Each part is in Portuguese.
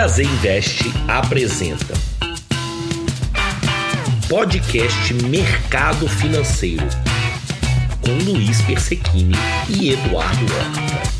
HZ Invest apresenta Podcast Mercado Financeiro com Luiz Persequini e Eduardo Horta.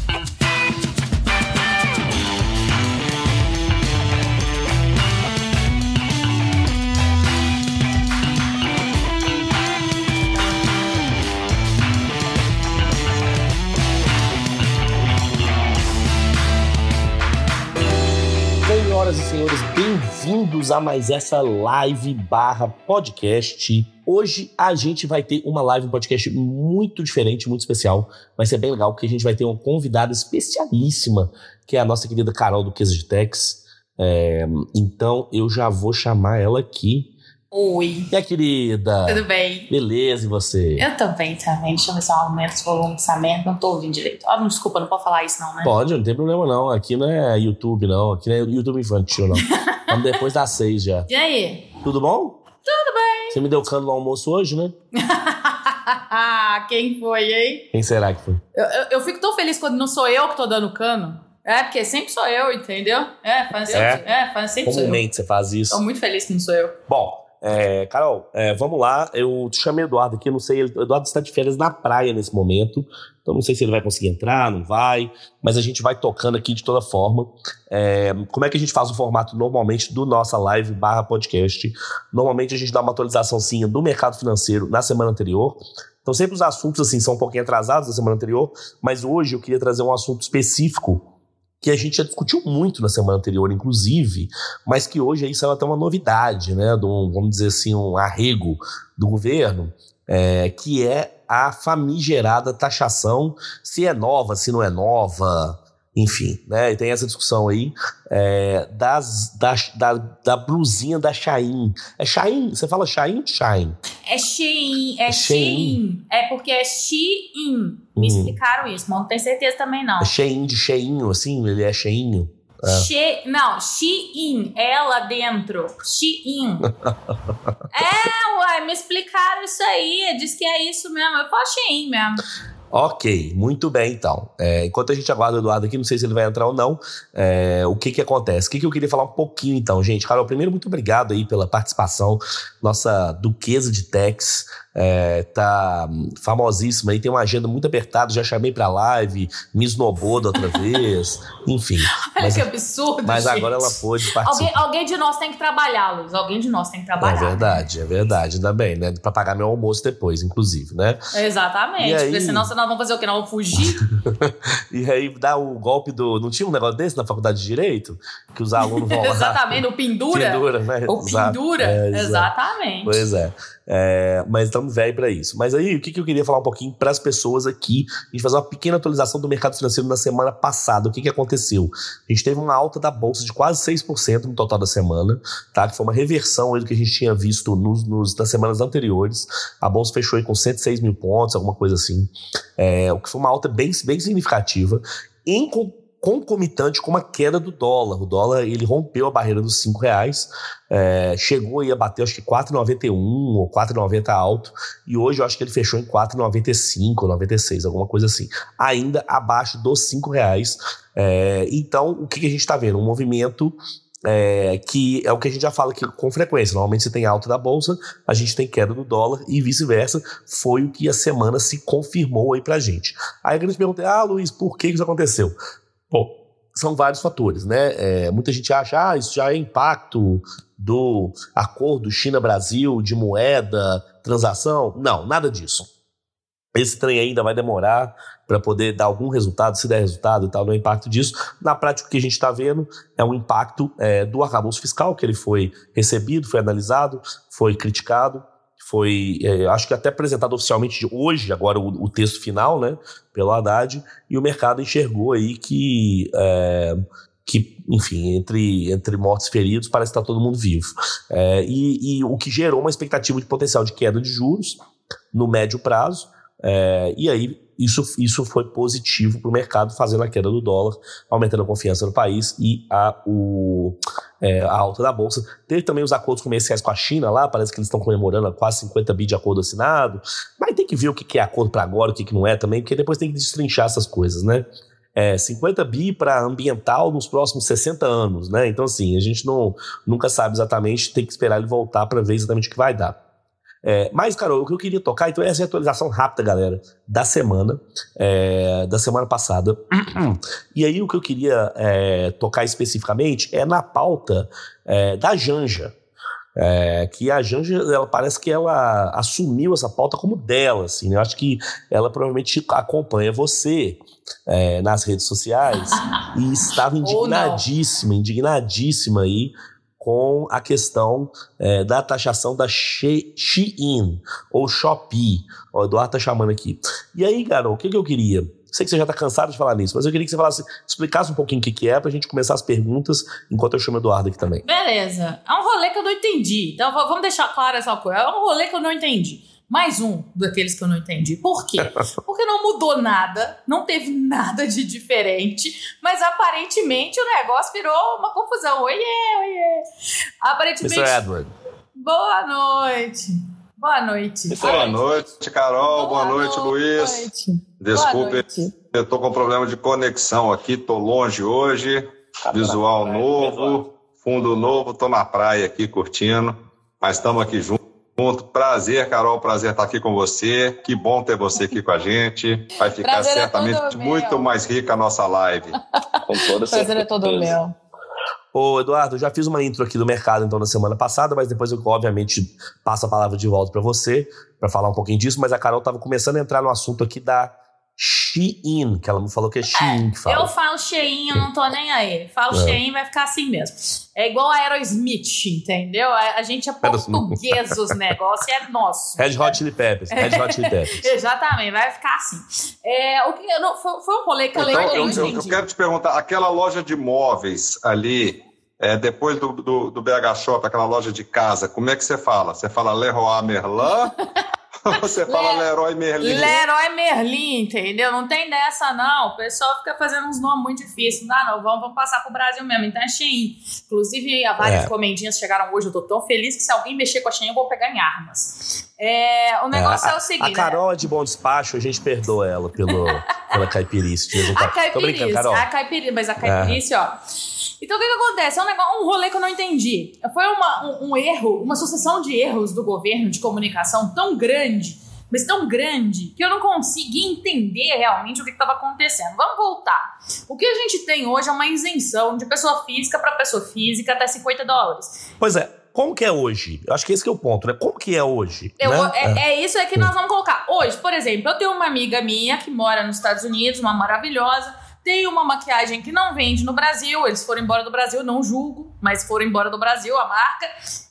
Bem-vindos a mais essa live barra podcast. Hoje a gente vai ter uma live, um podcast muito diferente, muito especial. Vai ser bem legal, porque a gente vai ter uma convidada especialíssima, que é a nossa querida Carol do Queso de Tex. É, então eu já vou chamar ela aqui. Oi. Minha querida. Tudo bem? Beleza, e você? Eu tô bem também. Deixa eu ver se eu aumento o volume dessa merda. Não tô ouvindo direito. Ah, desculpa, não pode falar isso não, né? Pode, não tem problema não. Aqui não é YouTube, não. Aqui não é YouTube infantil, não. Estamos depois das seis já. E aí? Tudo bom? Tudo bem. Você me deu cano no almoço hoje, né? Quem foi, hein? Quem será que foi? Eu, eu, eu fico tão feliz quando não sou eu que tô dando cano. É, porque sempre sou eu, entendeu? É, faz sempre, É? é? faz sempre sou eu. Comumente você faz isso. Tô muito feliz que não sou eu. Bom, é, Carol, é, vamos lá. Eu te chamei Eduardo aqui, não sei. ele- Eduardo está de férias na praia nesse momento. Então não sei se ele vai conseguir entrar, não vai. Mas a gente vai tocando aqui de toda forma. É, como é que a gente faz o formato normalmente do nossa live barra podcast? Normalmente a gente dá uma atualizaçãozinha do mercado financeiro na semana anterior. Então sempre os assuntos assim são um pouquinho atrasados da semana anterior. Mas hoje eu queria trazer um assunto específico que a gente já discutiu muito na semana anterior, inclusive, mas que hoje aí saiu até uma novidade, né? De um, vamos dizer assim, um arrego do governo, é, que é a famigerada taxação, se é nova, se não é nova, enfim, né? E tem essa discussão aí é, das, da, da, da blusinha da Shain. É Shain? Você fala Shain ou Shine? É Shein, é É Shein. Shein. É porque é Shein. Me Hum. explicaram isso, mas não tenho certeza também não. É Shein de cheinho, assim? Ele é cheinho? É. She, não, Shein, ela dentro. Shein. é, uai, me explicaram isso aí. Diz que é isso mesmo. Eu falo Shein mesmo. Ok, muito bem então. É, enquanto a gente aguarda o Eduardo aqui, não sei se ele vai entrar ou não, é, o que que acontece? O que que eu queria falar um pouquinho então, gente? Carol, primeiro, muito obrigado aí pela participação. Nossa duquesa de Tex é, tá famosíssima aí, tem uma agenda muito apertada, já chamei pra live, me esnobou da outra vez, enfim. Olha Mas, que absurdo. mas gente. agora ela pôde participar. Alguém, alguém de nós tem que trabalhar, Luz. Alguém de nós tem que É trabalhar. verdade, é verdade, ainda bem, né? Pra pagar meu almoço depois, inclusive, né? Exatamente. E aí? Porque senão nós vamos fazer o quê? Nós vamos fugir? E aí dá o golpe do. Não tinha um negócio desse na faculdade de Direito? Que os alunos vão lá. Exatamente. O pendura. Pendura, né? O pendura. É. Exatamente. Pois é. É, mas estamos velho para isso. Mas aí, o que, que eu queria falar um pouquinho para as pessoas aqui? A gente fazer uma pequena atualização do mercado financeiro na semana passada. O que, que aconteceu? A gente teve uma alta da bolsa de quase 6% no total da semana, tá? Que foi uma reversão do que a gente tinha visto nos, nos- nas semanas anteriores. A bolsa fechou aí com 106 mil pontos, alguma coisa assim. É, o que foi uma alta bem, bem significativa. Em concomitante com uma queda do dólar. O dólar ele rompeu a barreira dos 5 reais, é, chegou a bater acho que 4,91 ou 4,90 alto, e hoje eu acho que ele fechou em 4,95, 96, alguma coisa assim. Ainda abaixo dos 5 reais. É, então, o que, que a gente está vendo? Um movimento é, que é o que a gente já fala aqui com frequência. Normalmente você tem alta da bolsa, a gente tem queda do dólar e vice-versa. Foi o que a semana se confirmou aí pra gente. Aí a grande pergunta é: ah, Luiz, por que isso aconteceu? Bom, são vários fatores, né? É, muita gente acha, ah, isso já é impacto do acordo China-Brasil de moeda, transação. Não, nada disso. Esse trem ainda vai demorar para poder dar algum resultado, se der resultado e tal, no impacto disso. Na prática, o que a gente está vendo é um impacto é, do arcabouço fiscal, que ele foi recebido, foi analisado, foi criticado, foi, é, acho que até apresentado oficialmente hoje, agora o, o texto final, né, pelo Haddad, e o mercado enxergou aí que, é, que enfim, entre, entre mortos e feridos, parece que está todo mundo vivo. É, e, e o que gerou uma expectativa de potencial de queda de juros no médio prazo, é, e aí isso, isso foi positivo para o mercado, fazendo a queda do dólar, aumentando a confiança no país e a, o, é, a alta da bolsa. Teve também os acordos comerciais com a China lá, parece que eles estão comemorando quase 50 bi de acordo assinado, mas tem que ver o que é acordo para agora, o que, não é também, porque depois tem que destrinchar essas coisas, né? é, 50 bi para ambiental nos próximos 60 anos, né? Então, assim, a gente não, nunca sabe exatamente, tem que esperar ele voltar para ver exatamente o que vai dar. É, mas, Carol, o que eu queria tocar, então, é essa atualização rápida, galera, da semana, é, da semana passada. E aí, o que eu queria é, tocar especificamente é na pauta é, da Janja. É, que a Janja, ela parece que ela assumiu essa pauta como dela, assim, né? Eu acho que ela provavelmente acompanha você é, nas redes sociais e estava indignadíssima, indignadíssima aí com a questão é, da taxação da Shein ou Shopee. O Eduardo tá chamando aqui. E aí, Carol, o que, que eu queria? Sei que você já está cansado de falar nisso, mas eu queria que você falasse, explicasse um pouquinho o que, que é pra gente começar as perguntas enquanto eu chamo o Eduardo aqui também. Beleza. É um rolê que eu não entendi. Então vamos deixar claro essa coisa. É um rolê que eu não entendi. Mais um daqueles que eu não entendi. Por quê? Porque não mudou nada, não teve nada de diferente, mas aparentemente o negócio virou uma confusão. Oiê, oiê. Aparentemente. Mr. Edward. Boa noite. Boa noite. Boa noite, Carol. Boa, Boa noite, noite, Luiz. Desculpe, noite. eu tô com problema de conexão aqui, tô longe hoje. Tá visual novo, fundo novo, tô na praia aqui curtindo, mas estamos aqui juntos junto. Prazer, Carol, prazer estar aqui com você. Que bom ter você aqui com a gente. Vai ficar prazer é certamente é muito mais rica a nossa live. com toda certeza. Prazer é todo meu. Ô, Eduardo, já fiz uma intro aqui do mercado então na semana passada, mas depois eu obviamente passo a palavra de volta para você para falar um pouquinho disso, mas a Carol estava começando a entrar no assunto aqui da Shein, que ela me falou que é Shein é, que fala. Eu falo Shein, eu não tô nem aí. Falo é. Shein, vai ficar assim mesmo. É igual a Aerosmith, entendeu? A, a gente é português os negócios é nosso. Red Hot Chili Peppers, Red Hot Chili Peppers. Exatamente, vai ficar assim. É, o que, não, foi, foi um rolê que eu então, eu, eu, eu, quero te perguntar, aquela loja de móveis ali, é, depois do, do, do BH Shop, aquela loja de casa, como é que você fala? Você fala Leroy Merlin Você fala Le... Leroy Merlin. Leroy Merlin, entendeu? Não tem dessa, não. O pessoal fica fazendo uns nomes muito difíceis. Não, não, vamos, vamos passar pro Brasil mesmo. Então é Shein. Inclusive, várias é. comendinhas chegaram hoje. Eu tô tão feliz que se alguém mexer com a Shein, eu vou pegar em armas. É, o negócio é, é o seguinte. A Carol é de bom despacho, a gente perdoa ela pelo, pela caipirice. A caipirice, a caipirice, mas a caipirice, é. ó. Então o que, que acontece? É um, negócio, um rolê que eu não entendi. Foi uma, um, um erro, uma sucessão de erros do governo de comunicação tão grande mas tão grande que eu não consegui entender realmente o que estava acontecendo. Vamos voltar. O que a gente tem hoje é uma isenção de pessoa física para pessoa física até 50 dólares. Pois é. Como que é hoje? Eu acho que esse que é o ponto, né? Como que é hoje? Eu, né? é, é, é isso é que nós vamos colocar. Hoje, por exemplo, eu tenho uma amiga minha que mora nos Estados Unidos, uma maravilhosa, tem uma maquiagem que não vende no Brasil, eles foram embora do Brasil, não julgo, mas foram embora do Brasil a marca.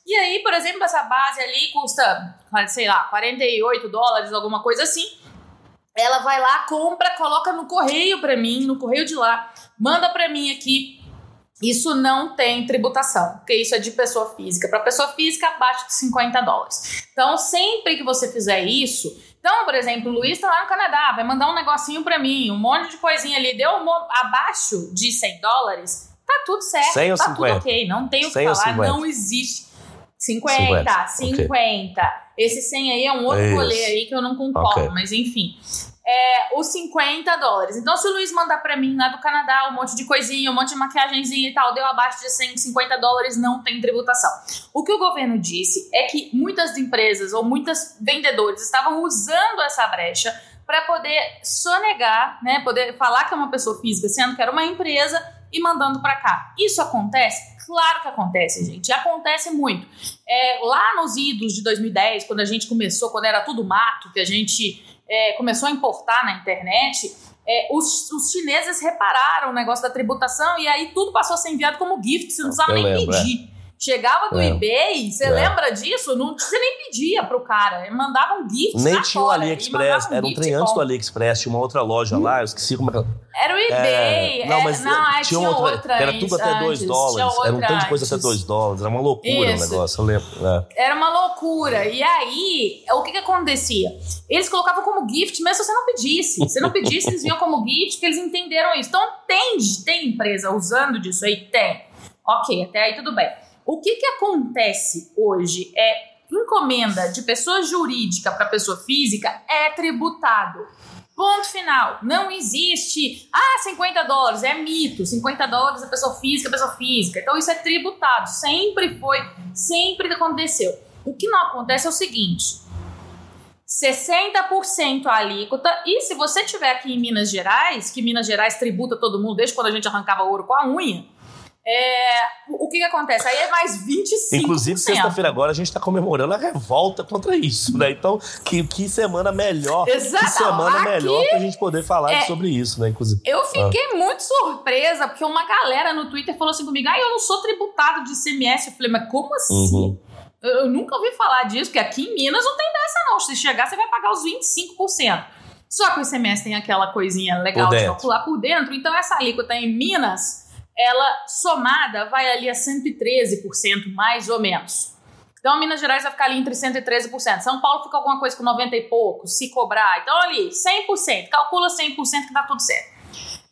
E aí, por exemplo, essa base ali custa, sei lá, 48 dólares, alguma coisa assim. Ela vai lá, compra, coloca no correio para mim, no correio de lá, manda para mim aqui. Isso não tem tributação, porque isso é de pessoa física. Para pessoa física, abaixo de 50 dólares. Então, sempre que você fizer isso, então, por exemplo, o Luiz está lá no Canadá, vai mandar um negocinho para mim, um monte de coisinha ali, deu um, abaixo de 100 dólares, tá tudo certo, 100 tá 50? tudo ok, não tem o que falar, não existe. 50, 50, 50. Okay. Esse 100 aí é um outro Isso. rolê aí que eu não concordo, okay. mas enfim é, os 50 dólares. Então, se o Luiz mandar para mim lá do Canadá um monte de coisinha, um monte de maquiagemzinha e tal, deu abaixo de 150 dólares, não tem tributação. O que o governo disse é que muitas empresas ou muitos vendedores estavam usando essa brecha para poder sonegar, né, poder falar que é uma pessoa física, sendo que era uma empresa e mandando para cá. Isso acontece? Claro que acontece, gente. Acontece muito. É, lá nos idos de 2010, quando a gente começou, quando era tudo mato, que a gente é, começou a importar na internet, é, os, os, chineses repararam o negócio da tributação e aí tudo passou a ser enviado como gift, você não precisava nem lembro, é. pedir. É. Chegava do é. eBay, você é. lembra disso? Não, você nem pedia pro cara, mandava um gift Nem tinha o AliExpress, era um trem antes do AliExpress, tinha uma outra loja hum. lá, eu esqueci como era. Era o eBay. É, não, mas não, tinha, tinha outra, outra Era tudo até 2 dólares, era um tanto de coisa até 2 dólares, era uma loucura Isso. o negócio, eu lembro. É. Era uma loucura. E aí, o que que acontecia? Eles colocavam como gift, mesmo se você não pedisse. Se não pedisse, eles vinham como gift, porque eles entenderam isso. Então, tem, tem empresa usando disso aí? Tem. Ok, até aí tudo bem. O que, que acontece hoje é encomenda de pessoa jurídica para pessoa física é tributado. Ponto final. Não existe. Ah, 50 dólares é mito. 50 dólares é pessoa física, é pessoa física. Então isso é tributado. Sempre foi, sempre aconteceu. O que não acontece é o seguinte: 60% a alíquota. E se você tiver aqui em Minas Gerais, que Minas Gerais tributa todo mundo desde quando a gente arrancava ouro com a unha, é, o que, que acontece? Aí é mais 25%. Inclusive, sexta-feira agora a gente está comemorando a revolta contra isso, né? Então, que, que semana melhor. Exato. Que semana Aqui, melhor pra gente poder falar é, sobre isso, né? Inclusive. Eu fiquei ah. muito surpresa, porque uma galera no Twitter falou assim comigo: ah, eu não sou tributado de ICMS. Eu falei, mas como assim? Uhum. Eu, nunca ouvi falar disso, porque aqui em Minas não tem dessa, não. Se chegar, você vai pagar os 25%. Só que o ICMS tem aquela coisinha legal de calcular por dentro. Então, essa alíquota em Minas, ela somada vai ali a 113%, mais ou menos. Então, Minas Gerais vai ficar ali entre 113%. São Paulo fica alguma coisa com 90 e pouco, se cobrar. Então, ali, 100%. Calcula 100% que dá tudo certo.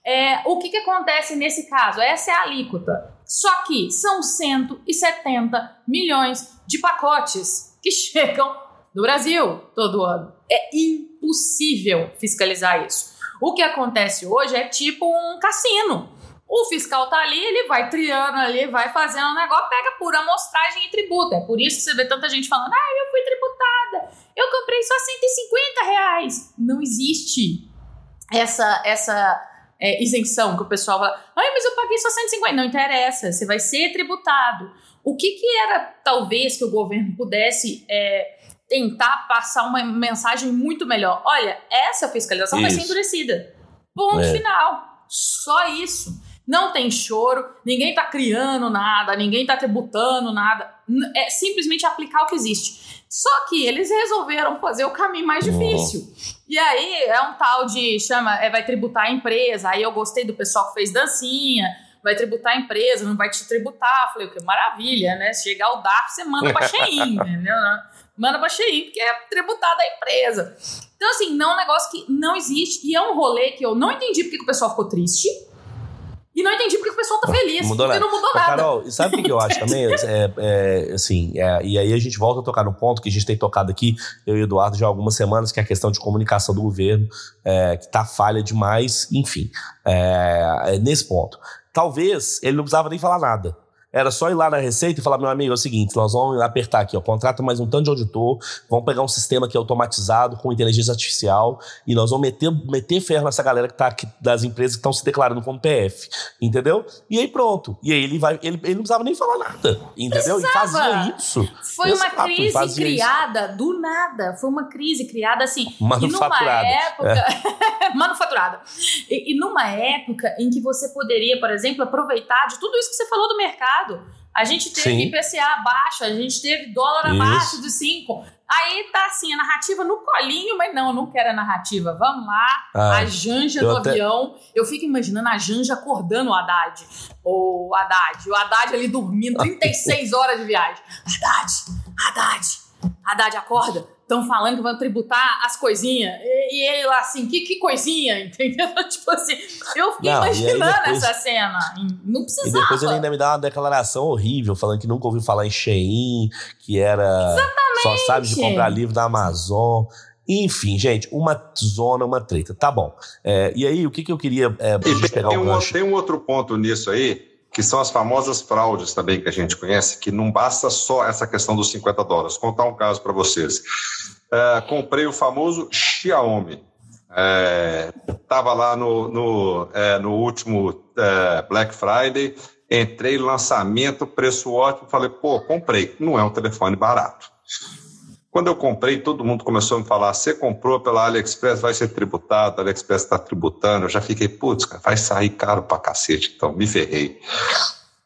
É, o que, que acontece nesse caso? Essa é a alíquota. Só que são 170 milhões de pacotes que chegam no Brasil todo ano. É impossível fiscalizar isso. O que acontece hoje é tipo um cassino. O fiscal tá ali, ele vai triando ali, vai fazendo um negócio, pega por amostragem e tributa. É por isso que você vê tanta gente falando: ah, eu fui tributada, eu comprei só 150 reais. Não existe essa, essa é, isenção que o pessoal fala: ai, mas eu paguei só 150. Não interessa, você vai ser tributado. O que, que era, talvez, que o governo pudesse é, tentar passar uma mensagem muito melhor? Olha, essa fiscalização isso. vai ser endurecida. Ponto é. final. Só isso. Não tem choro, ninguém está criando nada, ninguém está tributando nada. É simplesmente aplicar o que existe. Só que eles resolveram fazer o caminho mais difícil. Uhum. E aí é um tal de chama, é, vai tributar a empresa. Aí eu gostei do pessoal que fez dancinha vai tributar a empresa, não vai te tributar. Falei, que maravilha, né? Se chegar o DAF, você manda pra Shein, entendeu? Manda pra Shein, porque é tributada a empresa. Então, assim, não é um negócio que não existe. E é um rolê que eu não entendi porque que o pessoal ficou triste. E não entendi porque o pessoal tá feliz. Mudou porque nada. não mudou nada. Carol, e sabe o que eu acho também? É, é, assim, é, e aí a gente volta a tocar no ponto que a gente tem tocado aqui, eu e o Eduardo, já há algumas semanas, que é a questão de comunicação do governo, é, que tá falha demais, enfim, é, é nesse ponto. Talvez ele não precisava nem falar nada. Era só ir lá na Receita e falar, meu amigo, é o seguinte, nós vamos apertar aqui, ó, contrata mais um tanto de auditor, vamos pegar um sistema que é automatizado com inteligência artificial e nós vamos meter, meter ferro nessa galera que tá aqui, das empresas que estão se declarando como PF, entendeu? E aí pronto. E aí ele vai, ele, ele não precisava nem falar nada, entendeu? Precisava. E fazia isso. Foi Exato, uma crise criada isso. do nada, foi uma crise criada assim, manufaturada. E numa época, é. manufaturada. E, e numa época em que você poderia, por exemplo, aproveitar de tudo isso que você falou do mercado mercado. A gente teve Sim. IPCA baixo, a gente teve dólar abaixo dos 5. Aí tá assim, a narrativa no colinho, mas não, eu não quero a narrativa. Vamos lá, ah, a Janja do até... avião. Eu fico imaginando a Janja acordando o Haddad. O Haddad, o Haddad ali dormindo 36 horas de viagem. Haddad, Haddad, Haddad, acorda estão falando que vão tributar as coisinhas. E, e ele lá assim, que, que coisinha, entendeu? tipo assim, eu fiquei não, imaginando depois, essa cena. Não precisava. E depois ele ainda me dá uma declaração horrível, falando que nunca ouviu falar em Shein, que era. Exatamente. Só sabe de comprar livro da Amazon. Enfim, gente, uma zona, uma treta. Tá bom. É, e aí, o que, que eu queria. É, pegar tem, um, tem um outro ponto nisso aí que são as famosas fraudes também que a gente conhece, que não basta só essa questão dos 50 dólares. Vou contar um caso para vocês. É, comprei o famoso Xiaomi. Estava é, lá no, no, é, no último é, Black Friday, entrei lançamento, preço ótimo, falei, pô, comprei. Não é um telefone barato. Quando eu comprei, todo mundo começou a me falar: você comprou pela AliExpress, vai ser tributado, a AliExpress está tributando. Eu já fiquei, putz, vai sair caro pra cacete, então me ferrei.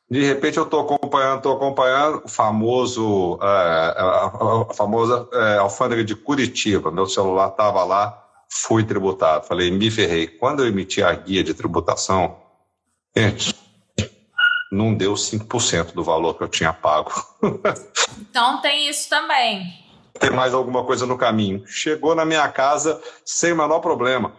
De repente eu estou acompanhando, estou acompanhando o famoso, é, a, a, famosa é, alfândega de Curitiba. Meu celular estava lá, fui tributado. Falei, me ferrei. Quando eu emiti a guia de tributação, gente, não deu 5% do valor que eu tinha pago. então tem isso também ter mais alguma coisa no caminho. Chegou na minha casa sem o menor problema.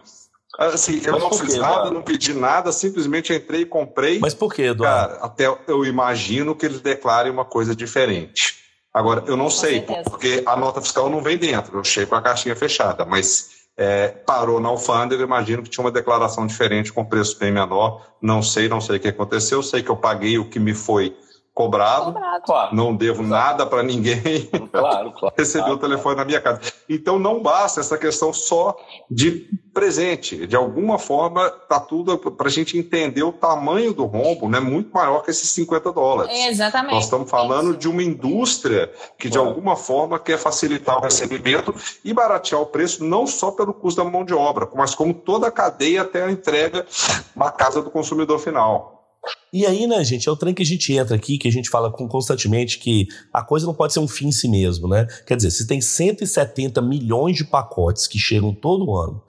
Assim, eu Mas não fiz quê, nada, Eduardo? não pedi nada, simplesmente entrei e comprei. Mas por quê, Eduardo? Cara, até eu imagino que eles declarem uma coisa diferente. Agora, eu não Com sei, certeza. porque a nota fiscal não vem dentro, eu chego com a caixinha fechada, mas é, parou na alfândega, imagino que tinha uma declaração diferente com preço bem menor. Não sei, não sei o que aconteceu, sei que eu paguei o que me foi cobrado, cobrado. não devo Exato. nada para ninguém. Claro, claro. Recebi claro, o telefone claro. na minha casa. Então não basta essa questão só de presente. De alguma forma, tá tudo para a gente entender o tamanho do rombo, né? Muito maior que esses 50 dólares. Exatamente. Nós estamos falando Isso. de uma indústria que, de alguma forma, quer facilitar o recebimento e baratear o preço, não só pelo custo da mão de obra, mas como toda a cadeia até a entrega na casa do consumidor final. E aí, né, gente, é o trem que a gente entra aqui, que a gente fala constantemente que a coisa não pode ser um fim em si mesmo, né? Quer dizer, se tem 170 milhões de pacotes que chegam todo ano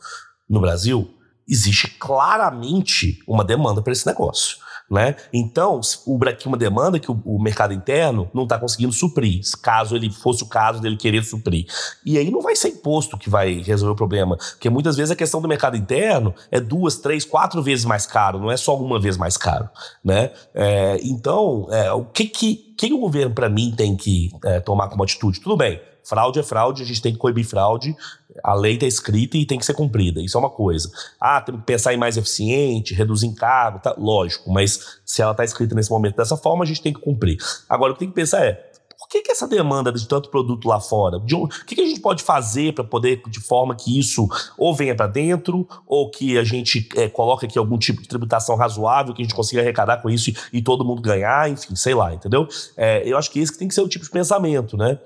no Brasil, existe claramente uma demanda para esse negócio. Né? Então, o aqui uma demanda que o, o mercado interno não está conseguindo suprir, caso ele fosse o caso dele querer suprir. E aí não vai ser imposto que vai resolver o problema, porque muitas vezes a questão do mercado interno é duas, três, quatro vezes mais caro, não é só uma vez mais caro. Né? É, então, é, o que, que, que o governo, para mim, tem que é, tomar como atitude? Tudo bem, Fraude é fraude, a gente tem que coibir fraude, a lei está escrita e tem que ser cumprida. Isso é uma coisa. Ah, tem que pensar em mais eficiente, reduzir encargo, tá, lógico, mas se ela está escrita nesse momento dessa forma, a gente tem que cumprir. Agora, o que tem que pensar é, por que, que essa demanda de tanto produto lá fora? O que, que a gente pode fazer para poder, de forma que isso ou venha para dentro, ou que a gente é, coloque aqui algum tipo de tributação razoável, que a gente consiga arrecadar com isso e, e todo mundo ganhar, enfim, sei lá, entendeu? É, eu acho que esse que tem que ser o tipo de pensamento, né?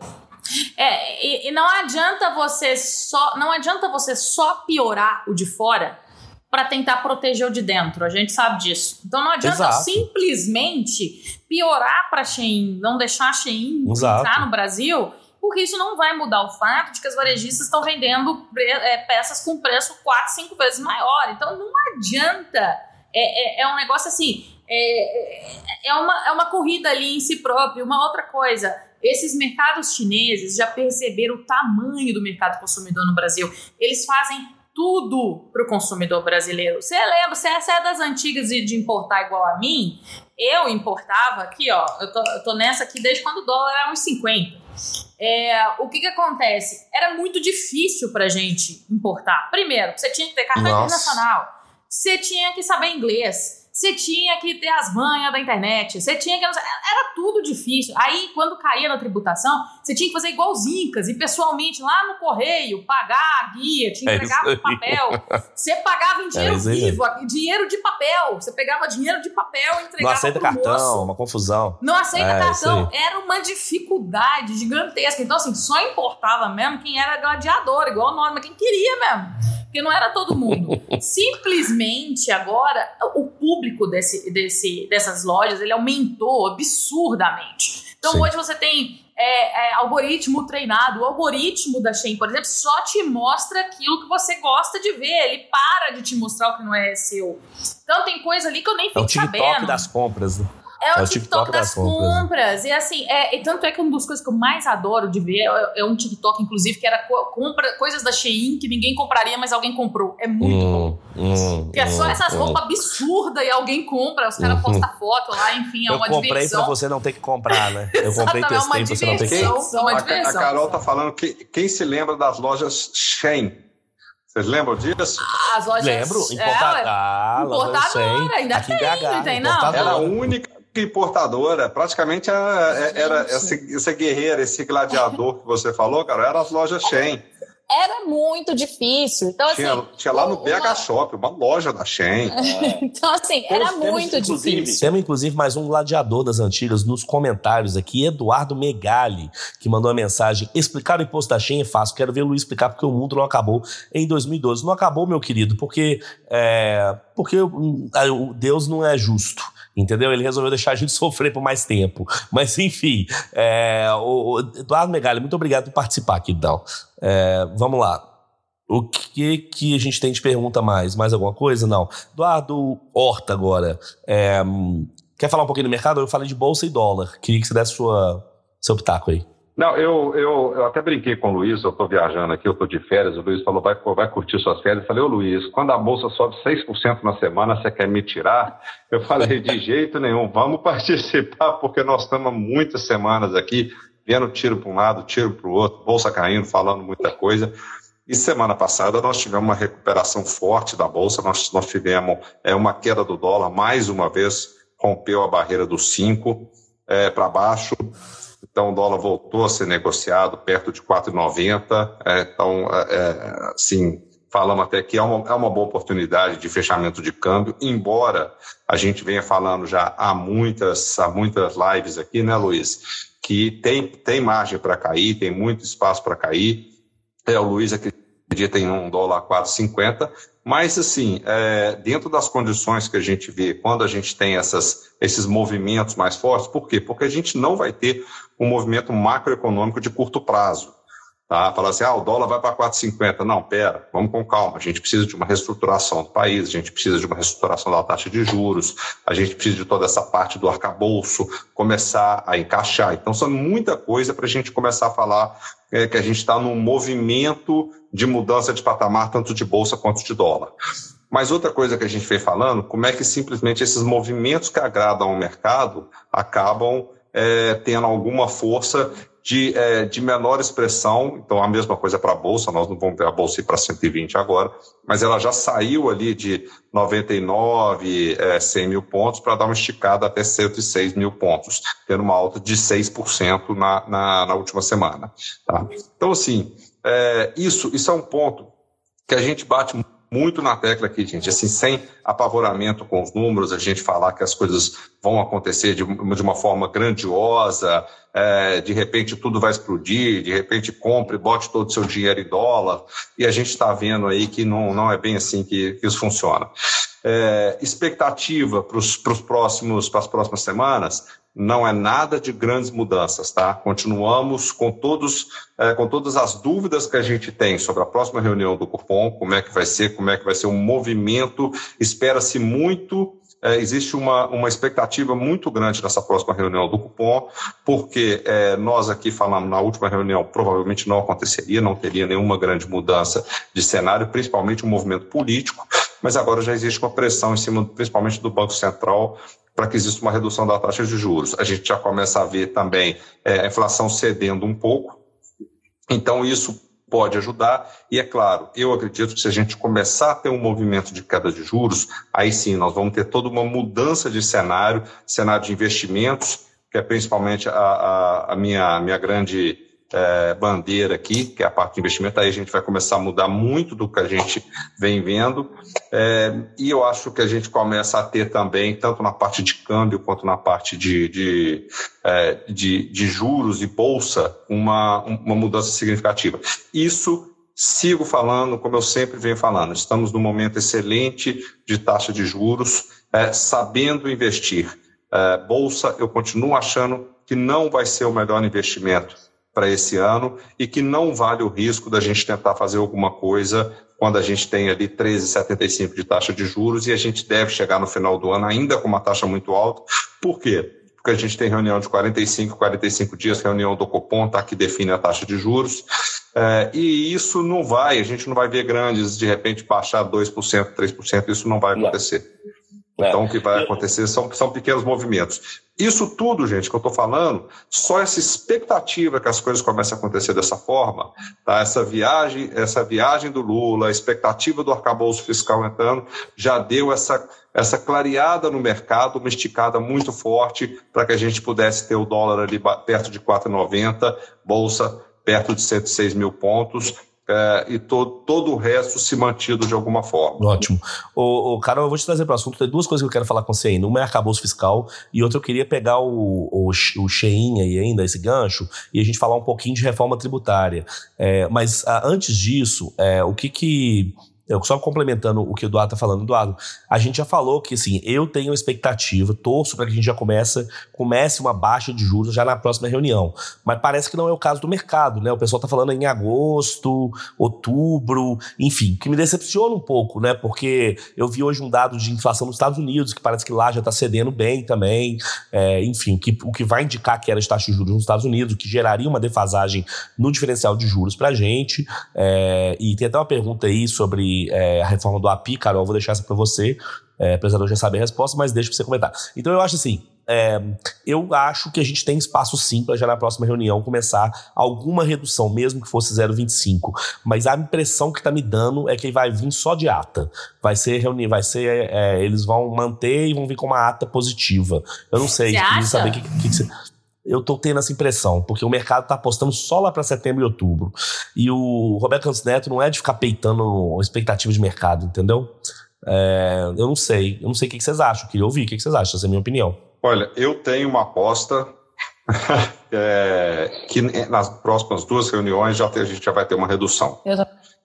É, e, e, não adianta você só não adianta você só piorar o de fora para tentar proteger o de dentro. A gente sabe disso. Então não adianta Exato. simplesmente piorar para Shein, não deixar a Shein Exato. entrar no Brasil, porque isso não vai mudar o fato de que as varejistas estão vendendo é, peças com preço 4, 5 vezes maior. Então não adianta. É, é, é um negócio assim. É, é, é, uma, é uma corrida ali em si próprio. Uma outra coisa esses mercados chineses já perceberam o tamanho do mercado consumidor no Brasil. Eles fazem tudo para o consumidor brasileiro. Você lembra, você é das antigas de, importar igual a mim? Eu importava aqui, ó, eu tô, eu tô nessa aqui desde quando o dólar era uns 50. É, o que que acontece? Era muito difícil pra gente importar. Primeiro, você tinha que ter carta internacional, você tinha que saber inglês, você tinha que ter as manhas da internet, você tinha que. Era tudo difícil. Aí, quando caía na tributação, você tinha que fazer igual os Incas, e pessoalmente lá no correio, pagar a guia, te entregava é papel. Você pagava em dinheiro é vivo, dinheiro de papel. Você pegava dinheiro de papel e entregava. Não aceita cartão, moço. uma confusão. Não aceita é, cartão. Era uma dificuldade gigantesca. Então, assim, só importava mesmo quem era gladiador, igual o nome, quem queria mesmo porque não era todo mundo. Simplesmente agora o público desse, desse, dessas lojas ele aumentou absurdamente. Então Sim. hoje você tem é, é, algoritmo treinado. O algoritmo da Shein, por exemplo, só te mostra aquilo que você gosta de ver. Ele para de te mostrar o que não é seu. Então tem coisa ali que eu nem fico. É o TikTok sabendo. das compras. Né? É o, é o TikTok, TikTok, das, compras. compras. E assim, é, e tanto é que uma das coisas que eu mais adoro de ver é, é um TikTok, inclusive, que era co compra, coisas da Shein que ninguém compraria, mas alguém comprou. É muito hum, bom. Hum, Porque é só hum, essas hum. roupas absurdas e alguém compra, os caras uhum. postam foto lá, enfim, é eu uma diversão. Eu comprei pra você não ter que comprar, né? Eu comprei testei é pra você não ter que comprar. Uma diversão. A, a Carol tá falando que quem se lembra das lojas Shein? Vocês lembram disso? As lojas. Lembro, importada. É, ah, importadora, ainda tem, BH, tem, não? Era a única importadora, praticamente era, era essa, essa guerreira, esse gladiador que você falou, cara, era as lojas Shen. Era muito difícil. Então, tinha, assim, tinha lá no BH uma... Shop, uma loja da Shen. É. então, assim, era temos, muito temos, difícil. Temos, inclusive, mais um gladiador das antigas nos comentários aqui, Eduardo Megali, que mandou uma mensagem. Explicar o imposto da Shen é fácil. Quero ver o Luiz explicar porque o mundo não acabou em 2012. Não acabou, meu querido, porque, é, porque Deus não é justo entendeu? Ele resolveu deixar a gente sofrer por mais tempo. Mas, enfim, é, o, o Eduardo Megali, muito obrigado por participar aqui, então. É, vamos lá. O que, que a gente tem de pergunta mais? Mais alguma coisa? Não. Eduardo Horta agora. É, quer falar um pouquinho do mercado? Eu falei de bolsa e dólar. Queria que você desse sua, seu pitaco aí. Não, eu, eu, eu até brinquei com o Luiz, eu estou viajando aqui, eu estou de férias, o Luiz falou, vai, vai curtir suas férias. Eu falei, ô Luiz, quando a bolsa sobe 6% na semana, você quer me tirar? Eu falei, de jeito nenhum, vamos participar, porque nós estamos muitas semanas aqui, vendo tiro para um lado, tiro para o outro, bolsa caindo, falando muita coisa. E semana passada nós tivemos uma recuperação forte da Bolsa, nós, nós tivemos é, uma queda do dólar, mais uma vez rompeu a barreira dos 5 é, para baixo, então o dólar voltou a ser negociado perto de 4,90, é, então, é, é, assim, falamos até que é uma, é uma boa oportunidade de fechamento de câmbio, embora a gente venha falando já há muitas, há muitas lives aqui, né, Luiz, que tem, tem margem para cair, tem muito espaço para cair. É, o Luiz acredita em um dólar 4,50, mas assim, é, dentro das condições que a gente vê, quando a gente tem essas, esses movimentos mais fortes, por quê? Porque a gente não vai ter um movimento macroeconômico de curto prazo. Tá? Falar assim, ah, o dólar vai para 4,50. Não, pera, vamos com calma. A gente precisa de uma reestruturação do país, a gente precisa de uma reestruturação da taxa de juros, a gente precisa de toda essa parte do arcabouço começar a encaixar. Então, são muita coisa para a gente começar a falar é, que a gente está num movimento de mudança de patamar, tanto de bolsa quanto de dólar. Mas outra coisa que a gente vem falando, como é que simplesmente esses movimentos que agradam ao mercado acabam é, tendo alguma força de, é, de menor expressão, então a mesma coisa para a Bolsa, nós não vamos ver a Bolsa ir para 120 agora, mas ela já saiu ali de 99, é, 100 mil pontos para dar uma esticada até 106 mil pontos, tendo uma alta de 6% na, na, na última semana. Tá? Então, assim, é, isso, isso é um ponto que a gente bate muito na tecla aqui, gente, assim, sem apavoramento com os números, a gente falar que as coisas vão acontecer de, de uma forma grandiosa, é, de repente tudo vai explodir, de repente compre, bote todo o seu dinheiro em dólar, e a gente está vendo aí que não, não é bem assim que, que isso funciona. É, expectativa para os próximos, para as próximas semanas, não é nada de grandes mudanças, tá? Continuamos com todos, é, com todas as dúvidas que a gente tem sobre a próxima reunião do Cupom, como é que vai ser, como é que vai ser o movimento, espera-se muito é, existe uma, uma expectativa muito grande nessa próxima reunião do cupom, porque é, nós aqui falamos na última reunião, provavelmente não aconteceria, não teria nenhuma grande mudança de cenário, principalmente um movimento político, mas agora já existe uma pressão em cima, principalmente do Banco Central, para que exista uma redução da taxa de juros. A gente já começa a ver também é, a inflação cedendo um pouco. Então, isso pode ajudar. E é claro, eu acredito que se a gente começar a ter um movimento de queda de juros, aí sim nós vamos ter toda uma mudança de cenário, cenário de investimentos, que é principalmente a, a, a minha, a minha grande é, bandeira aqui, que é a parte de investimento, aí a gente vai começar a mudar muito do que a gente vem vendo. É, e eu acho que a gente começa a ter também, tanto na parte de câmbio quanto na parte de, de, é, de, de juros e bolsa, uma, uma mudança significativa. Isso sigo falando, como eu sempre venho falando, estamos num momento excelente de taxa de juros, é, sabendo investir. É, bolsa, eu continuo achando que não vai ser o melhor investimento para esse ano e que não vale o risco da gente tentar fazer alguma coisa quando a gente tem ali 13,75 de taxa de juros e a gente deve chegar no final do ano ainda com uma taxa muito alta. Por quê? Porque a gente tem reunião de 45, 45 dias, reunião do Copom, tá, que define a taxa de juros. É, e isso não vai, a gente não vai ver grandes, de repente, baixar 2%, 3%, isso não vai acontecer. Não. É. Então, o que vai acontecer são, são pequenos movimentos. Isso tudo, gente, que eu estou falando, só essa expectativa que as coisas comecem a acontecer dessa forma, tá? essa viagem essa viagem do Lula, a expectativa do arcabouço fiscal entrando, já deu essa, essa clareada no mercado, uma esticada muito forte para que a gente pudesse ter o dólar ali perto de 4,90, bolsa perto de 106 mil pontos, é, e to, todo o resto se mantido de alguma forma. Ótimo. O, Carol, eu vou te trazer para o assunto. Tem duas coisas que eu quero falar com você ainda. Uma é arcabouço fiscal e outra eu queria pegar o, o, o aí ainda, esse gancho, e a gente falar um pouquinho de reforma tributária. É, mas a, ah, antes disso, é, o que que eu só complementando o que o Eduardo está falando, Eduardo, a gente já falou que assim, eu tenho expectativa, torço para que a gente já comece, comece uma baixa de juros já na próxima reunião. Mas parece que não é o caso do mercado, né? O pessoal está falando em agosto, outubro, enfim, que me decepciona um pouco, né? Porque eu vi hoje um dado de inflação nos Estados Unidos, que parece que lá já está cedendo bem também. É, enfim, o que, o que vai indicar que era de taxa de juros nos Estados Unidos, que geraria uma defasagem no diferencial de juros para a gente. É, e tem até uma pergunta aí sobre é, a reforma do API, Carol, vou deixar essa para você. É, o já sabe a resposta, mas deixa para você comentar. Então eu acho assim, é, eu acho que a gente tem espaço sim para já na próxima reunião começar alguma redução, mesmo que fosse 0,25. Mas a impressão que tá me dando é que vai vir só de ata. Vai ser reunião, vai ser. É, eles vão manter e vão vir com uma ata positiva. Eu não sei. Acha? saber o que, que, que você eu tô tendo essa impressão, porque o mercado tá apostando só lá para setembro e outubro. E o Roberto Campos Neto não é de ficar peitando expectativa de mercado, entendeu? É, eu não sei. Eu não sei o que vocês acham. Eu queria ouvir o que vocês acham. Essa é a minha opinião. Olha, eu tenho uma aposta é, que nas próximas duas reuniões já a gente já vai ter uma redução. Eu,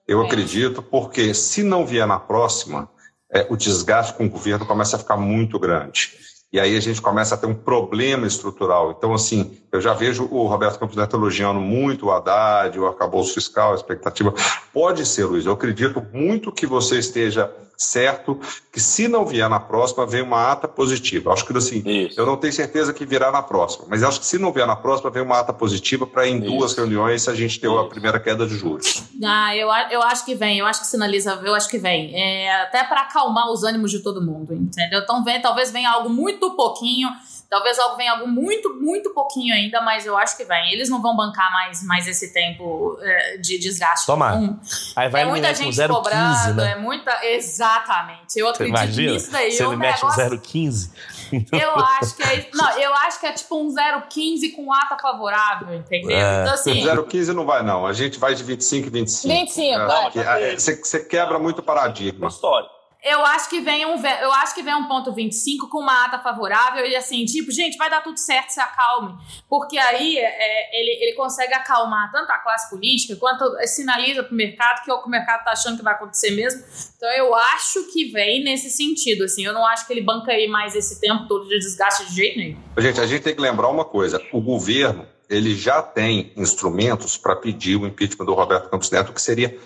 eu acredito, porque se não vier na próxima, é, o desgaste com o governo começa a ficar muito grande. E aí a gente começa a ter um problema estrutural. Então, assim, eu já vejo o Roberto Campos Neto elogiando muito o Haddad, o arcabouço fiscal, a expectativa. Pode ser, Luiz, eu acredito muito que você esteja certo que se não vier na próxima, vem uma ata positiva. Acho que assim, Isso. eu não tenho certeza que virá na próxima, mas acho que se não vier na próxima, vem uma ata positiva para em Isso. duas reuniões a gente ter Isso. a primeira queda de juros. Ah, eu, eu acho que vem, eu acho que sinaliza, eu acho que vem. É, até para acalmar os ânimos de todo mundo, entendeu? Então vem, talvez venha algo muito pouquinho Talvez algo venha algo muito, muito pouquinho ainda, mas eu acho que vem. Eles não vão bancar mais, mais esse tempo é, de desgaste. Toma. Um, Aí vai é muita gente 0, cobrando, 15, né? é muita. Exatamente. Eu acredito imagina, nisso daí. Se ele mexe negócio... um 0,15. Eu acho que é. Não, eu acho que é tipo um 0,15 com ata favorável, entendeu? É. Então, assim. 0,15 não vai, não. A gente vai de 25 e 25. 25, é, vai. Você quebra muito paradigma. História. Eu acho que vem um eu acho que vem um ponto 25 com uma ata favorável e assim, tipo, gente, vai dar tudo certo, se acalme. Porque aí é, ele, ele consegue acalmar tanto a classe política quanto sinaliza para o mercado que o mercado está achando que vai acontecer mesmo. Então eu acho que vem nesse sentido, assim, eu não acho que ele banca aí mais esse tempo todo de desgaste de jeito nenhum. Gente, a gente tem que lembrar uma coisa, o governo ele já tem instrumentos para pedir o impeachment do Roberto Campos Neto, que seria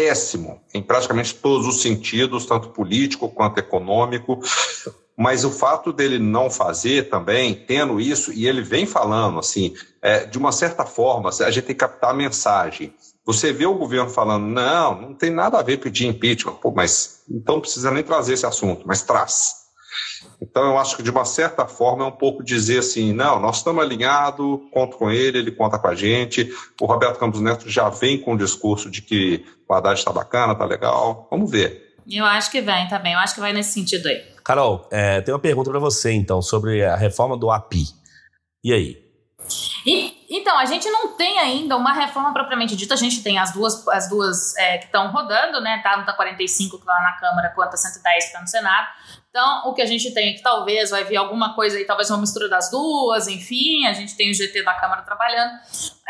péssimo em praticamente todos os sentidos, tanto político quanto econômico. Mas o fato dele não fazer também, tendo isso, e ele vem falando assim, é, de uma certa forma, a gente tem que captar a mensagem. Você vê o governo falando, não, não tem nada a ver pedir impeachment, Pô, mas então não precisa nem trazer esse assunto, mas traz. Então, eu acho que, de uma certa forma, é um pouco dizer assim: não, nós estamos alinhados, conto com ele, ele conta com a gente. O Roberto Campos Neto já vem com o discurso de que o Haddad está bacana, está legal. Vamos ver. Eu acho que vem também, eu acho que vai nesse sentido aí. Carol, é, tem uma pergunta para você, então, sobre a reforma do API. E aí? E, então, a gente não tem ainda uma reforma propriamente dita, a gente tem as duas, as duas é, que estão rodando, né? Tanto a 45 que está lá na Câmara quanto a 110 que está no Senado. Então, o que a gente tem é que talvez vai vir alguma coisa aí, talvez uma mistura das duas, enfim, a gente tem o GT da Câmara trabalhando.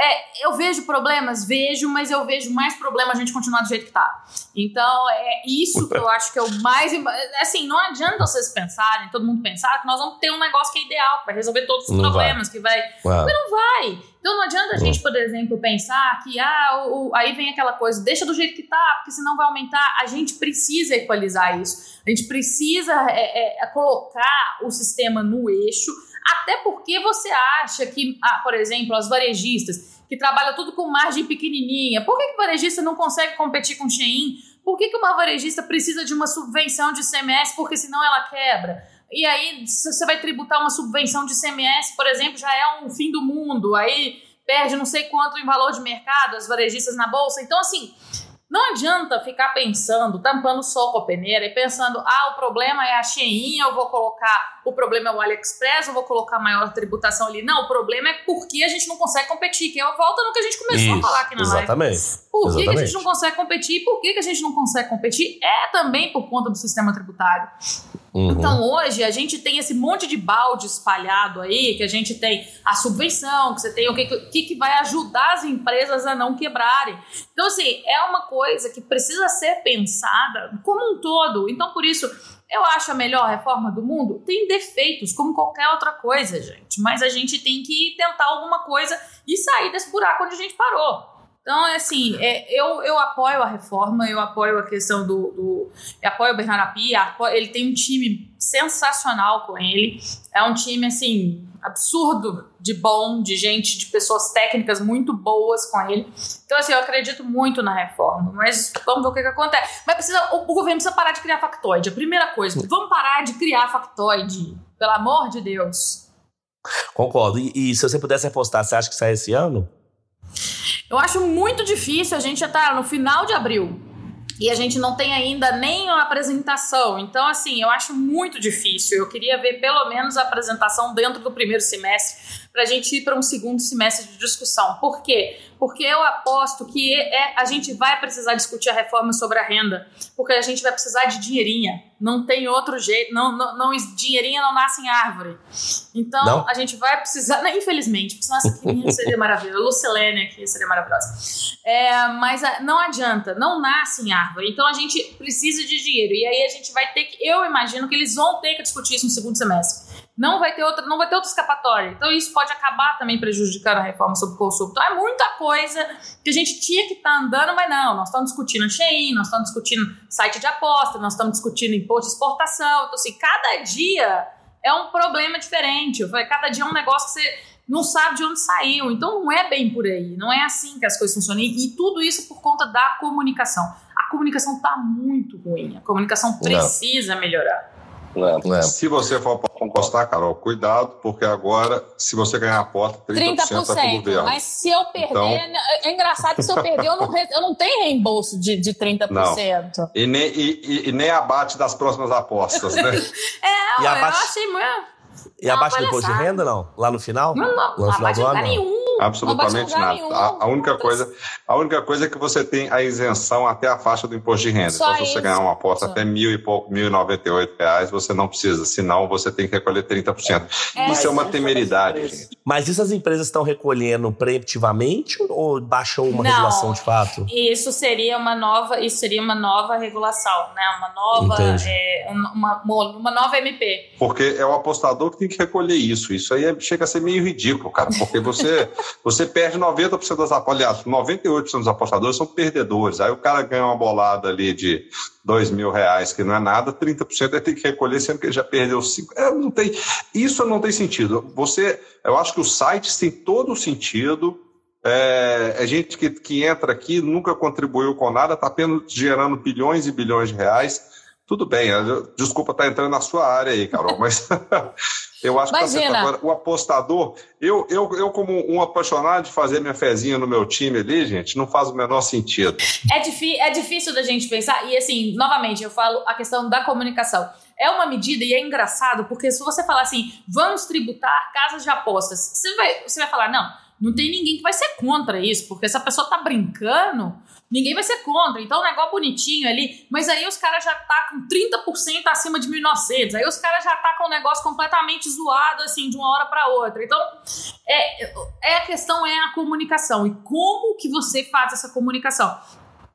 É, eu vejo problemas, vejo, mas eu vejo mais problema a gente continuar do jeito que tá. Então, é isso que eu acho que é o mais. Assim, não adianta vocês pensarem, todo mundo pensar, que nós vamos ter um negócio que é ideal, que vai resolver todos os não problemas, vai. que vai. Uau. Mas não vai. Então não adianta a gente, por exemplo, pensar que ah, o, o, aí vem aquela coisa, deixa do jeito que tá, porque senão vai aumentar. A gente precisa equalizar isso. A gente precisa é, é, colocar o sistema no eixo, até porque você acha que, ah, por exemplo, as varejistas que trabalham tudo com margem pequenininha, por que, que o varejista não consegue competir com o Shein? Por que, que uma varejista precisa de uma subvenção de CMS porque senão ela quebra? E aí, se você vai tributar uma subvenção de CMS, por exemplo, já é um fim do mundo. Aí perde não sei quanto em valor de mercado, as varejistas na bolsa. Então, assim, não adianta ficar pensando, tampando sol com a peneira e pensando, ah, o problema é a Shein, eu vou colocar, o problema é o AliExpress, eu vou colocar maior tributação ali. Não, o problema é porque a gente não consegue competir, que é a volta no que a gente começou Isso, a falar aqui na exatamente, live. Por que, exatamente. que a gente não consegue competir? E por que, que a gente não consegue competir? É também por conta do sistema tributário. Uhum. Então hoje a gente tem esse monte de balde espalhado aí, que a gente tem a subvenção, que você tem o que, que, que vai ajudar as empresas a não quebrarem. Então, assim, é uma coisa que precisa ser pensada como um todo. Então, por isso, eu acho a melhor reforma do mundo? Tem defeitos, como qualquer outra coisa, gente. Mas a gente tem que tentar alguma coisa e sair desse buraco onde a gente parou. Então, é assim, é, eu, eu apoio a reforma, eu apoio a questão do. do eu apoio o Bernardo apoio, ele tem um time sensacional com ele. É um time, assim, absurdo de bom, de gente, de pessoas técnicas muito boas com ele. Então, assim, eu acredito muito na reforma, mas vamos ver o que, que acontece. Mas precisa, o, o governo precisa parar de criar factoide. A primeira coisa, vamos parar de criar factoide, pelo amor de Deus. Concordo. E, e, se você pudesse apostar, você acha que sai esse ano? Eu acho muito difícil. A gente já no final de abril e a gente não tem ainda nem a apresentação. Então, assim, eu acho muito difícil. Eu queria ver pelo menos a apresentação dentro do primeiro semestre para a gente ir para um segundo semestre de discussão. Por quê? Porque eu aposto que é, a gente vai precisar discutir a reforma sobre a renda, porque a gente vai precisar de dinheirinha. Não tem outro jeito. Não, não, não dinheirinha não nasce em árvore. Então não? a gente vai precisar, né, infelizmente, porque nossa querida seria maravilhosa. Lucilene aqui seria maravilhosa. É, mas a, não adianta, não nasce em árvore. Então a gente precisa de dinheiro. E aí a gente vai ter que, eu imagino que eles vão ter que discutir isso no segundo semestre não vai ter outra, não vai ter outra escapatória. Então isso pode acabar também prejudicando a reforma sobre o consumo. Então é muita coisa que a gente tinha que estar tá andando, mas não, nós estamos discutindo Shein, nós estamos discutindo site de aposta, nós estamos discutindo imposto de exportação. Então assim, cada dia é um problema diferente. Cada dia é um negócio que você não sabe de onde saiu. Então não é bem por aí. Não é assim que as coisas funcionam. E, tudo isso por conta da comunicação. A comunicação está muito ruim. A comunicação precisa não. melhorar. É. Se você for compostar, Carol, cuidado, porque agora, se você ganhar a porta, 30%, 30% é governo. Mas se eu perder, então... é engraçado que se eu perder, eu não, eu não tenho reembolso de, de 30%. Não. E, nem, e, e, nem abate das próximas apostas, né? é, e abate... eu achei muito... E abate do imposto de renda, não? Lá no final? Não, não, não abate lugar nenhum. Absolutamente nada. Nenhum, a, a, única coisa, a única coisa é que você tem a isenção até a faixa do imposto de renda. Só então, se você ganhar uma aposta até mil e pouco, mil e noventa e oito reais, você não precisa, senão você tem que recolher 30%. É, isso é uma temeridade, gente. Mas isso as empresas estão recolhendo preemptivamente ou baixou uma não, regulação de fato? Isso seria uma nova, isso seria uma nova regulação, né? Uma nova, é, uma, uma nova MP. Porque é o apostador que tem que recolher isso. Isso aí é, chega a ser meio ridículo, cara, porque você Você perde 90% das apostas, aliás, 98% dos apostadores são perdedores. Aí o cara ganha uma bolada ali de dois mil reais, que não é nada, 30% ele tem que recolher, sendo que ele já perdeu 5. É, não tem, isso não tem sentido. Você, eu acho que os sites têm todo o sentido. É, é gente que, que entra aqui, nunca contribuiu com nada, está apenas gerando bilhões e bilhões de reais. Tudo bem, desculpa estar tá entrando na sua área aí, Carol, mas Eu acho Imagina. que agora, o apostador, eu, eu, eu, como um apaixonado de fazer minha fezinha no meu time ali, gente, não faz o menor sentido. É, é difícil da gente pensar, e assim, novamente, eu falo a questão da comunicação. É uma medida e é engraçado, porque se você falar assim, vamos tributar casas de apostas, você vai, você vai falar, não, não tem ninguém que vai ser contra isso, porque se a pessoa tá brincando, ninguém vai ser contra. Então, um negócio bonitinho ali. Mas aí os caras já tá com 30% acima de 1.900. Aí os caras já tá com um negócio completamente zoado, assim, de uma hora para outra. Então, é, é a questão é a comunicação. E como que você faz essa comunicação?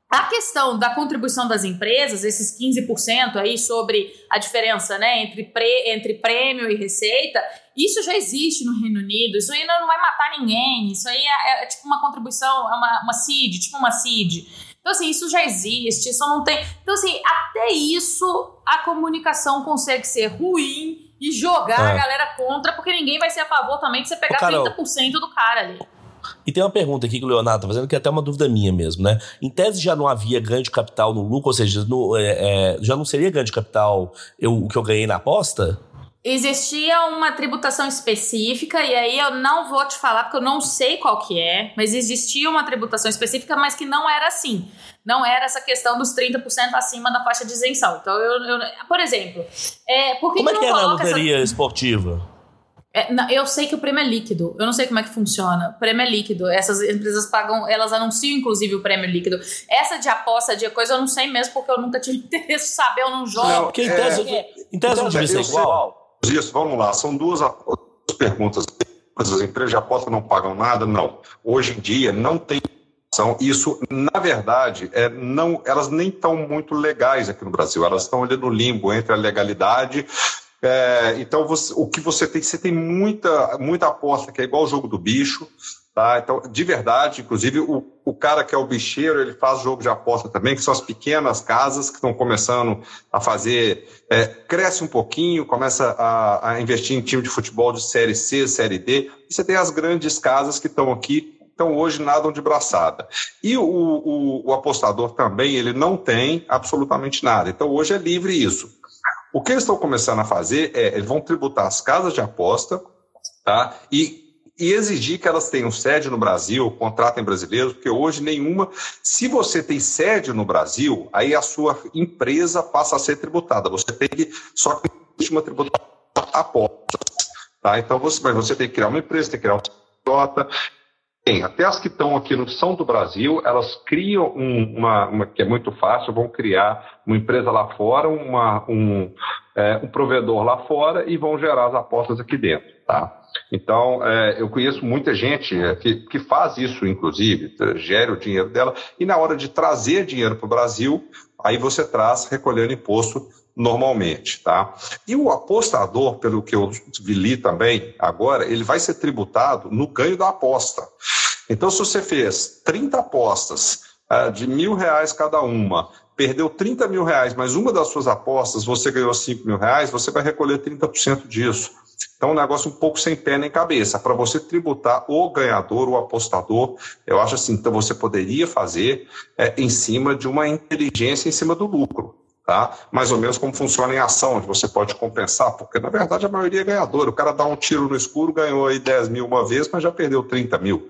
A questão da contribuição das empresas, esses 15% aí sobre a diferença né, entre, pre, entre prêmio e receita, isso já existe no Reino Unido, isso aí não vai matar ninguém, isso aí é, é tipo uma contribuição, é uma, uma CID, tipo uma CID. Então, assim, isso já existe, isso não tem. Então, assim, até isso a comunicação consegue ser ruim e jogar é. a galera contra, porque ninguém vai ser a favor também de você pegar Ô, Carol, 30% do cara ali. E tem uma pergunta aqui que o Leonardo está fazendo, que é até uma dúvida minha mesmo, né? Em tese já não havia ganho de capital no lucro, ou seja, no, é, é, já não seria ganho de capital eu, o que eu ganhei na aposta? Existia uma tributação específica, e aí eu não vou te falar porque eu não sei qual que é, mas existia uma tributação específica, mas que não era assim. Não era essa questão dos 30% acima da faixa de isenção. Então, eu, eu por exemplo, é, por que Como que é que é na loteria essa... esportiva? É, não, eu sei que o prêmio é líquido. Eu não sei como é que funciona. O prêmio é líquido. Essas empresas pagam, elas anunciam inclusive o prêmio líquido. Essa de aposta de coisa eu não sei mesmo, porque eu nunca tive interesse em saber, eu não jogo. Não, porque em tese, é, em tese não devia ser igual. Isso, vamos lá. São duas, duas perguntas. As empresas de aposta não pagam nada? Não. Hoje em dia não tem isso, na verdade, é, não, elas nem estão muito legais aqui no Brasil. Elas estão ali no limbo entre a legalidade é, então, você, o que você tem, você tem muita, muita aposta que é igual o jogo do bicho, tá? Então, de verdade, inclusive, o, o cara que é o bicheiro, ele faz jogo de aposta também, que são as pequenas casas que estão começando a fazer, é, cresce um pouquinho, começa a, a, investir em time de futebol de série C, série D, e você tem as grandes casas que estão aqui então hoje nadam de braçada. E o, o, o, apostador também, ele não tem absolutamente nada. Então hoje é livre isso. O que eles estão começando a fazer é, eles vão tributar as casas de aposta, tá? E e exigir que elas tenham sede no Brasil, contratem brasileiros, porque hoje nenhuma. Se você tem sede no Brasil, aí a sua empresa passa a ser tributada. Você tem que só que uma tributação apostas. Tá? Então você, mas você tem que criar uma empresa, tem que criar uma frota. Tem, até as que estão aqui no São do Brasil, elas criam um, uma, uma, que é muito fácil, vão criar uma empresa lá fora, uma, um, é, um provedor lá fora e vão gerar as apostas aqui dentro. Tá? Então, é, eu conheço muita gente é, que, que faz isso, inclusive, gera o dinheiro dela, e na hora de trazer dinheiro para o Brasil, aí você traz recolhendo imposto normalmente, tá? E o apostador, pelo que eu li também agora, ele vai ser tributado no ganho da aposta. Então, se você fez 30 apostas uh, de mil reais cada uma, perdeu 30 mil reais, mas uma das suas apostas você ganhou 5 mil reais, você vai recolher 30% disso. Então, é um negócio um pouco sem pé nem cabeça. Para você tributar o ganhador, o apostador, eu acho assim, então você poderia fazer é, em cima de uma inteligência em cima do lucro. Tá? Mais ou menos como funciona em ação, onde você pode compensar, porque na verdade a maioria é ganhadora. O cara dá um tiro no escuro, ganhou aí 10 mil uma vez, mas já perdeu 30 mil.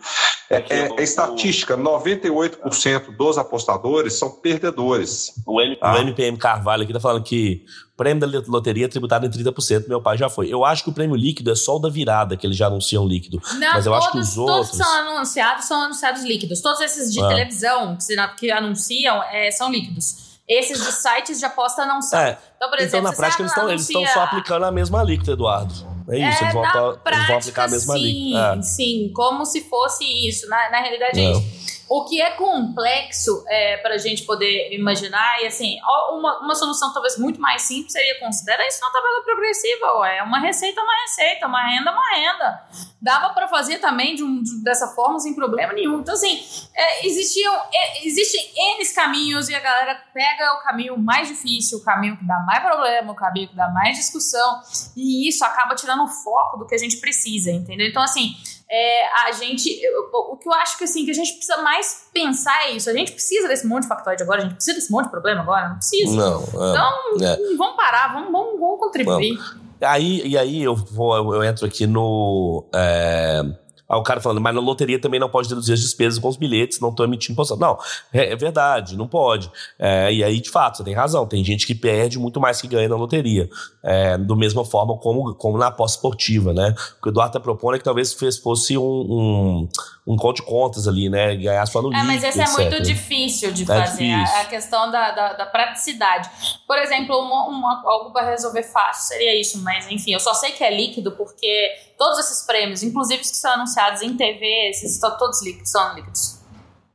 É, é, é estatística, 98% dos apostadores são perdedores. O, N, tá? o NPM Carvalho aqui está falando que o prêmio da loteria é tributado em 30%, meu pai já foi. Eu acho que o prêmio líquido é só o da virada, que eles já anunciam líquido. Não, mas eu todos, acho que os outros... Todos são anunciados, são anunciados líquidos. Todos esses de ah. televisão que, que anunciam é, são líquidos. Esses de sites de aposta não são. É. Então, por exemplo, então, na prática, eles estão, anuncia... eles estão só aplicando a mesma alíquota, Eduardo. É isso, é, eles, vão, prática, eles vão aplicar a mesma alíquota. Sim, é. sim, como se fosse isso. Na, na realidade, é isso. O que é complexo é, para a gente poder imaginar, e assim, uma, uma solução talvez muito mais simples seria considerar isso na tabela progressiva. É uma receita, uma receita, uma renda, uma renda. Dava para fazer também de um, de, dessa forma sem problema nenhum. Então, assim, é, existiam, é, existem N caminhos e a galera pega o caminho mais difícil, o caminho que dá mais problema, o caminho que dá mais discussão, e isso acaba tirando o foco do que a gente precisa, entendeu? Então, assim, é, a gente. O que eu acho que assim, que a gente precisa mais pensar é isso. A gente precisa desse monte de factoide agora, a gente precisa desse monte de problema agora, não precisa. Não. É, então, é. vamos parar, vamos, vamos, vamos contribuir. Vamos. Aí, e aí eu vou, eu entro aqui no. É Aí o cara falando, mas na loteria também não pode deduzir as despesas com os bilhetes, não estou emitindo imposto. Não, é, é, verdade, não pode. É, e aí, de fato, você tem razão. Tem gente que perde muito mais que ganha na loteria. É, do mesma forma como, como na aposta esportiva, né? O que o Eduardo está propondo é que talvez fosse um, um, um conto de contas ali, né? Ganhar só no É, mas esse é muito difícil de é fazer. Difícil. A, questão da, da, da, praticidade. Por exemplo, uma, uma, algo para resolver fácil seria isso, mas enfim, eu só sei que é líquido porque todos esses prêmios, inclusive os que são anunciados em TV, esses estão todos líquidos, são líquidos.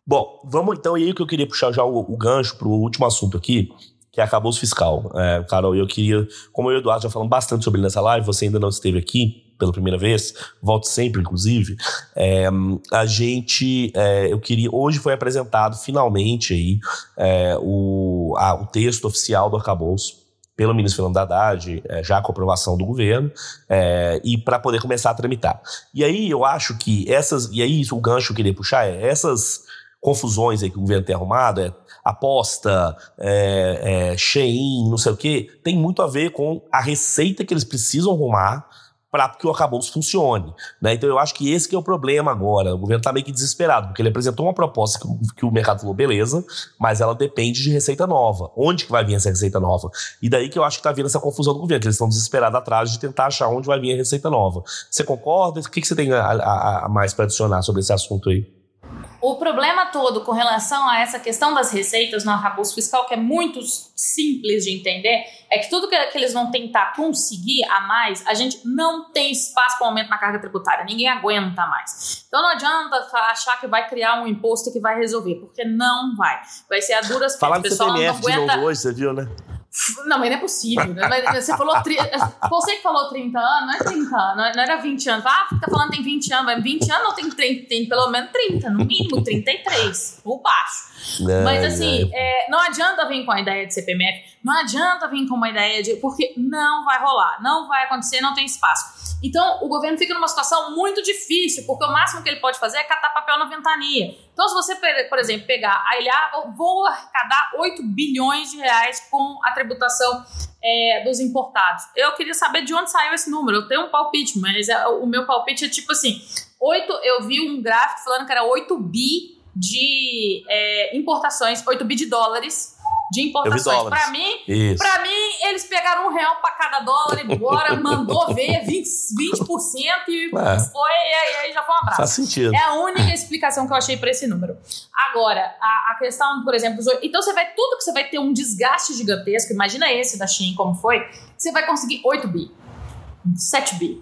Bom, vamos então, e aí que eu queria puxar já o, o gancho para o último assunto aqui, que é acabou o fiscal. É, Carol, eu queria, como eu e o Eduardo já falamos bastante sobre ele nessa live, você ainda não esteve aqui pela primeira vez, volto sempre, inclusive. É, a gente, é, eu queria, hoje foi apresentado finalmente aí é, o, a, o texto oficial do arcabouço pelo ministro Fernando Haddad, é, já com aprovação do governo, é, e para poder começar a tramitar. E aí eu acho que essas, e aí o gancho que eu queria puxar é essas confusões aí que o governo tem arrumado, é aposta, é, é, Shein, não sei o quê, tem muito a ver com a receita que eles precisam arrumar para que o arcabouço funcione. Né? Então eu acho que esse que é o problema agora. O governo está meio que desesperado, porque ele apresentou uma proposta que, que, o mercado falou, beleza, mas ela depende de receita nova. Onde que vai vir essa receita nova? E daí que eu acho que está vindo essa confusão do governo, que eles estão desesperados atrás de tentar achar onde vai vir a receita nova. Você concorda? O que, que você tem a, a, a mais para adicionar sobre esse assunto aí? O problema todo com relação a essa questão das receitas no arcabouço fiscal, que é muito simples de entender, é que tudo que, que eles vão tentar conseguir a mais, a gente não tem espaço para aumento na carga tributária. Ninguém aguenta mais. Então não adianta achar que vai criar um imposto que vai resolver, porque não vai. Vai ser a duras Falar O pessoal não aguenta. De novo hoje, você viu, né? Não, mas não é possível. Né? Você falou. Tri... Você que falou 30 anos, não é 30 anos, não era 20 anos. Ah, fica falando tem 20 anos, mas 20 anos não tem, tem, tem pelo menos 30, no mínimo 33, ou baixo. Não, mas assim, não. É, não adianta vir com a ideia de CPMF, não adianta vir com uma ideia de. Porque não vai rolar, não vai acontecer, não tem espaço. Então, o governo fica numa situação muito difícil, porque o máximo que ele pode fazer é catar papel na ventania. Então, se você, por exemplo, pegar a ilha, vou arrecadar 8 bilhões de reais com a tributação é, dos importados. Eu queria saber de onde saiu esse número. Eu tenho um palpite, mas é, o meu palpite é tipo assim: 8, eu vi um gráfico falando que era 8 bi de é, importações, 8 bi de dólares de importações. Para mim, para mim, eles pegaram um real para cada dólar e bora, mandou ver 20%, 20% e é. foi, e aí já foi um abraço. Faz sentido. É a única explicação que eu achei para esse número. Agora, a, a questão, por exemplo, então você vai, tudo que você vai ter um desgaste gigantesco, imagina esse da Shein como foi, você vai conseguir 8 bi, 7 bi,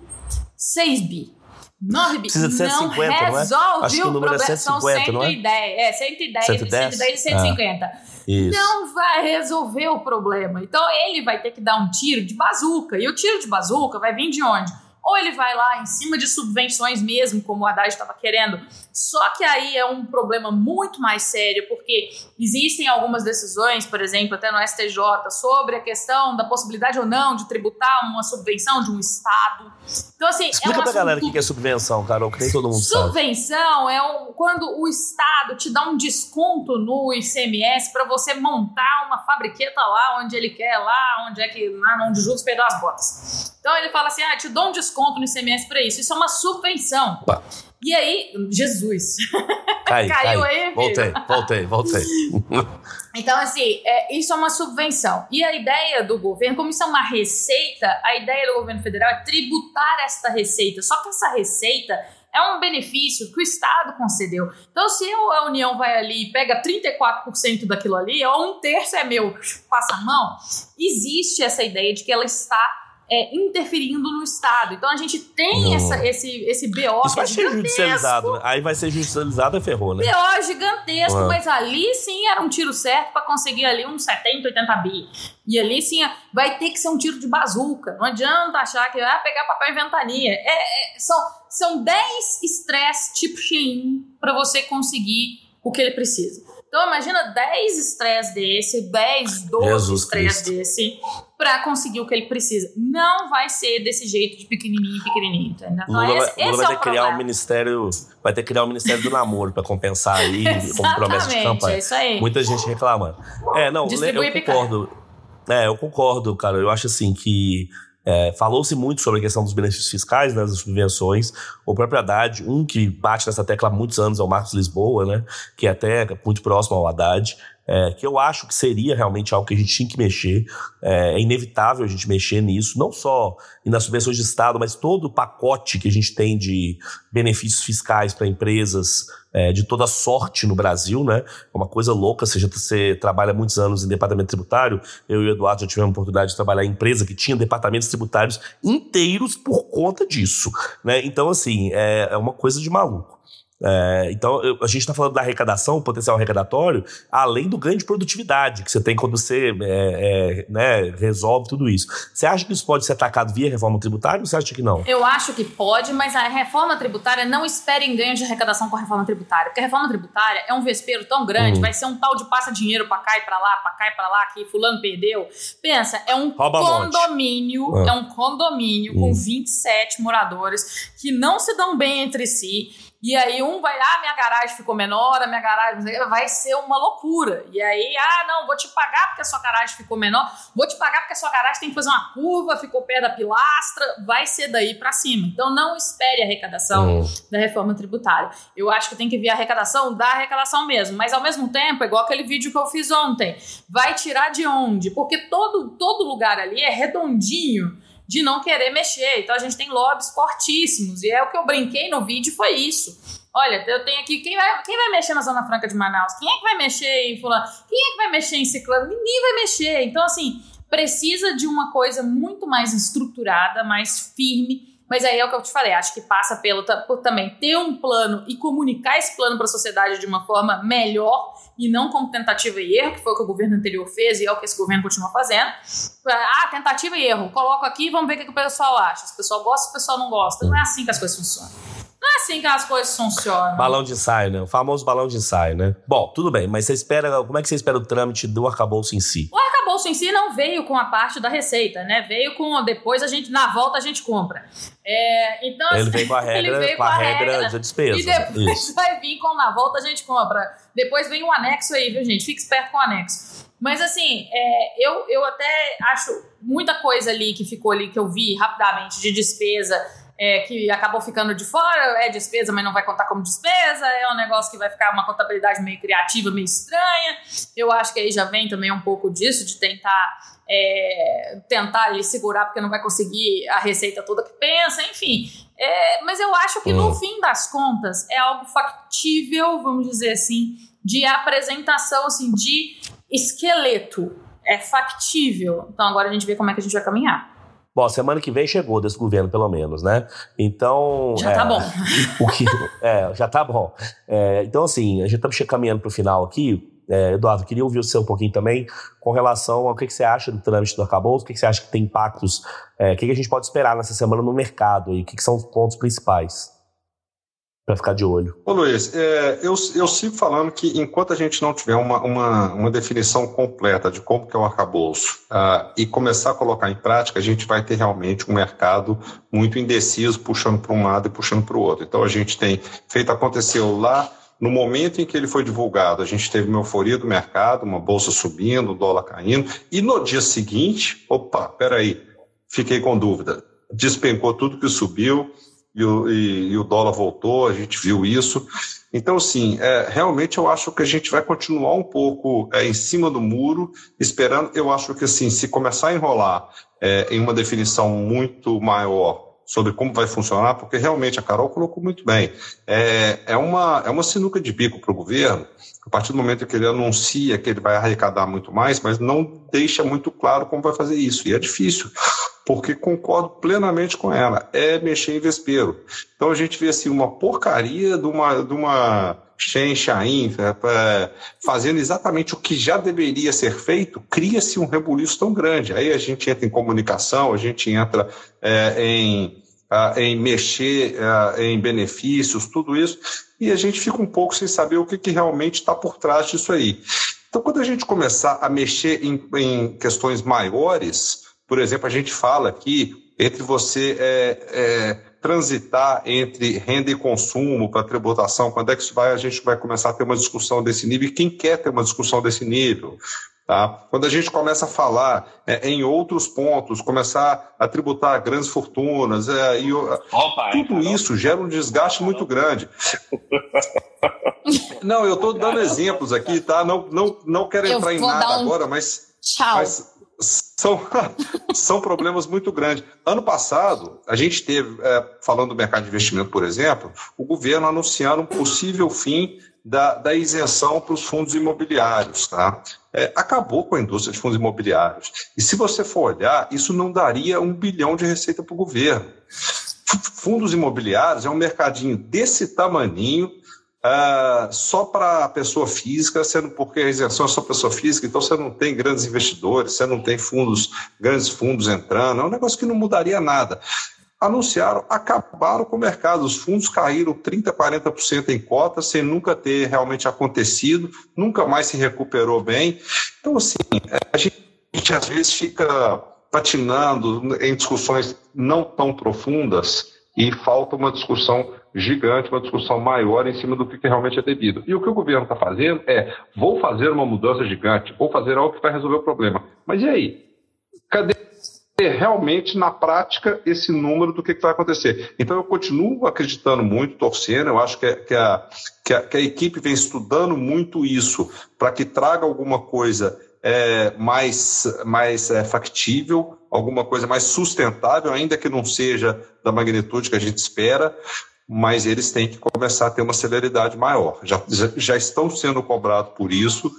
6 bi, 9 bi. Precisa de 150, não, resolve não é? Acho que o número é 150, São 110, não é? É, 110, 110, 110 e 150. Ah. Isso. Não vai resolver o problema. Então ele vai ter que dar um tiro de bazuca. E o tiro de bazuca vai vir de onde? ou ele vai lá em cima de subvenções mesmo, como o Haddad estava querendo. Só que aí é um problema muito mais sério, porque existem algumas decisões, por exemplo, até no STJ, sobre a questão da possibilidade ou não de tributar uma subvenção de um Estado. Então, assim. Explica é um pra galera o que é subvenção, Carol, que nem todo mundo subvenção sabe. Subvenção é um, quando o Estado te dá um desconto no ICMS para você montar uma fabriqueta lá onde ele quer, lá onde é que. lá onde o Juros perdeu as botas. Então ele fala assim: ah, te dou um desconto no ICMS para isso. Isso é uma subvenção. Bah. E aí, Jesus. Cai, Caiu cai. aí, Voltei, voltei, voltei. então, assim, é, isso é uma subvenção. E a ideia do governo, como isso é uma receita, a ideia do governo federal é tributar esta receita. Só que essa receita é um benefício que o Estado concedeu. Então, se a União vai ali e pega 34% daquilo ali, ou um terço é meu, passa a mão, existe essa ideia de que ela está é, interferindo no Estado. Então a gente tem essa, esse, esse BO. Isso vai ser judicializado, né? Aí vai ser judicializado e ferrou, né? BO gigantesco, uhum. mas ali sim era um tiro certo para conseguir ali uns 70, 80 bi. E ali sim vai ter que ser um tiro de bazuca. Não adianta achar que vai ah, pegar papel e ventania. É, é, são, são 10 estresse tipo Shein para você conseguir o que ele precisa. Então imagina 10 estresse desse, 10, 12 estresse desse para conseguir o que ele precisa. Não vai ser desse jeito de pequenininho, pequenininho, entendeu? Então, Lula, esse, Lula esse vai é ter que criar um ministério, vai ter que criar um ministério do namoro para compensar aí como promessa de campanha. É isso aí. Muita gente reclamando. É, não, eu concordo. É, eu concordo, cara. Eu acho assim que é, Falou-se muito sobre a questão dos benefícios fiscais, né, das subvenções. O próprio Haddad, um que bate nessa tecla há muitos anos é o Marcos Lisboa, né, que é até muito próximo ao Haddad é, que eu acho que seria realmente algo que a gente tinha que mexer. É, é, inevitável a gente mexer nisso, não só nas subvenções de Estado, mas todo o pacote que a gente tem de benefícios fiscais para empresas é, de toda sorte no Brasil, né? É uma coisa louca. Você, já, você trabalha muitos anos em departamento tributário. Eu e o Eduardo já tivemos a oportunidade de trabalhar em empresa que tinha departamentos tributários inteiros por conta disso, né? Então, assim, é, é uma coisa de maluco. É, então, eu, a gente está falando da arrecadação, potencial arrecadatório, além do ganho de produtividade que você tem quando você é, é, né, resolve tudo isso. Você acha que isso pode ser atacado via reforma tributária ou você acha que não? Eu acho que pode, mas a reforma tributária não espere em ganho de arrecadação com a reforma tributária. Porque a reforma tributária é um vespeiro tão grande, uhum. vai ser um tal de passa dinheiro para cá e para lá, para cá e para lá, que fulano perdeu. Pensa, é um Rouba condomínio, um é um condomínio uhum. com 27 moradores que não se dão bem entre si e aí um vai, ah, minha garagem ficou menor, a minha garagem vai ser uma loucura. E aí, ah, não, vou te pagar porque a sua garagem ficou menor, vou te pagar porque a sua garagem tem que fazer uma curva, ficou perto da pilastra, vai ser daí para cima. Então não espere a arrecadação uhum. da reforma tributária. Eu acho que tem que vir a arrecadação da arrecadação mesmo, mas ao mesmo tempo, igual aquele vídeo que eu fiz ontem, vai tirar de onde? Porque todo todo lugar ali é redondinho de não querer mexer. Então a gente tem lobbies fortíssimos. E é o que eu brinquei no vídeo foi isso. Olha, eu tenho aqui. Quem vai, quem vai mexer na Zona Franca de Manaus? Quem é que vai mexer em Fulano? Quem é que vai mexer em Ciclano? Ninguém vai mexer. Então, assim, precisa de uma coisa muito mais estruturada, mais firme. Mas aí é o que eu te falei, acho que passa pelo por também ter um plano e comunicar esse plano para a sociedade de uma forma melhor e não como tentativa e erro, que foi o que o governo anterior fez e é o que esse governo continua fazendo. Ah, tentativa e erro. Coloco aqui e vamos ver o que o pessoal acha. Se o pessoal gosta, se o pessoal não gosta. Não é assim que as coisas funcionam. Não é assim que as coisas funcionam. Balão de ensaio, né? O famoso balão de ensaio, né? Bom, tudo bem, mas você espera. Como é que você espera o trâmite do arcabouço em si? O arcabouço em si não veio com a parte da receita, né? Veio com depois a gente na volta a gente compra. É, então ele veio com a regra, com a, regra, regra de despesa. E depois Isso. vai vir com na volta a gente compra. Depois vem um anexo aí, viu gente? Fique esperto com o anexo. Mas assim, é, eu, eu até acho muita coisa ali que ficou ali que eu vi rapidamente de despesa é, que acabou ficando de fora, é despesa, mas não vai contar como despesa, é um negócio que vai ficar uma contabilidade meio criativa, meio estranha. Eu acho que aí já vem também um pouco disso, de tentar é, tentar segurar, porque não vai conseguir a receita toda que pensa, enfim. É, mas eu acho que no hum. fim das contas é algo factível, vamos dizer assim, de apresentação assim, de esqueleto. É factível. Então agora a gente vê como é que a gente vai caminhar. Bom, semana que vem chegou desse governo, pelo menos, né? Então. Já tá é, tá bom. O que, é, já tá bom. É, então, assim, a gente tá caminhando para o final aqui. É, Eduardo, queria ouvir o seu um pouquinho também com relação ao que, que você acha do trâmite do arcabouço, o que, que você acha que tem impactos, é, o que, que a gente pode esperar nessa semana no mercado e o que, que são os pontos principais para ficar de olho. Ô Luiz, é, eu, eu sigo falando que enquanto a gente não tiver uma, uma, uma definição completa de como que é o arcabouço uh, e começar a colocar em prática, a gente vai ter realmente um mercado muito indeciso, puxando para um lado e puxando para o outro. Então a gente tem feito, aconteceu lá no momento em que ele foi divulgado, a gente teve uma euforia do mercado, uma bolsa subindo, o dólar caindo, e no dia seguinte, opa, peraí, fiquei com dúvida. Despencou tudo que subiu, e o, e, e o dólar voltou, a gente viu isso. Então, assim, é, realmente eu acho que a gente vai continuar um pouco é, em cima do muro, esperando. Eu acho que, assim, se começar a enrolar é, em uma definição muito maior sobre como vai funcionar, porque realmente a Carol colocou muito bem. É, é, uma, é uma sinuca de bico para o governo, a partir do momento que ele anuncia que ele vai arrecadar muito mais, mas não deixa muito claro como vai fazer isso. E é difícil, porque concordo plenamente com ela, é mexer em vespeiro. Então a gente vê assim uma porcaria de uma, de uma Shen Shain é, fazendo exatamente o que já deveria ser feito, cria-se um rebuliço tão grande. Aí a gente entra em comunicação, a gente entra é, em, em mexer em benefícios, tudo isso, e a gente fica um pouco sem saber o que, que realmente está por trás disso aí. Então, quando a gente começar a mexer em, em questões maiores, por exemplo, a gente fala aqui entre você é, é, transitar entre renda e consumo para tributação, quando é que isso vai, a gente vai começar a ter uma discussão desse nível e quem quer ter uma discussão desse nível? Tá? Quando a gente começa a falar é, em outros pontos, começar a tributar grandes fortunas, é, e, Opa, tudo isso gera um desgaste muito grande. Não, eu estou dando exemplos aqui, tá? Não, não, não quero entrar em nada um... agora, mas, Tchau. mas são, são problemas muito grandes. Ano passado, a gente teve, é, falando do mercado de investimento, por exemplo, o governo anunciando um possível fim da, da isenção para os fundos imobiliários. Tá? É, acabou com a indústria de fundos imobiliários. E se você for olhar, isso não daria um bilhão de receita para o governo. Fundos imobiliários é um mercadinho desse tamaninho, Uh, só para a pessoa física, sendo porque a isenção é só pessoa física, então você não tem grandes investidores, você não tem fundos, grandes fundos entrando, é um negócio que não mudaria nada. Anunciaram, acabaram com o mercado, os fundos caíram 30%, 40% em cotas, sem nunca ter realmente acontecido, nunca mais se recuperou bem. Então, assim, a gente, a gente às vezes fica patinando em discussões não tão profundas e falta uma discussão gigante, uma discussão maior em cima do que realmente é devido. E o que o governo está fazendo é: vou fazer uma mudança gigante, vou fazer algo que vai resolver o problema. Mas e aí? Cadê realmente, na prática, esse número do que, que vai acontecer? Então, eu continuo acreditando muito, torcendo, eu acho que, é, que, a, que, a, que a equipe vem estudando muito isso para que traga alguma coisa é, mais, mais é, factível, alguma coisa mais sustentável, ainda que não seja da magnitude que a gente espera, mas eles têm que começar a ter uma celeridade maior. Já, já estão sendo cobrados por isso,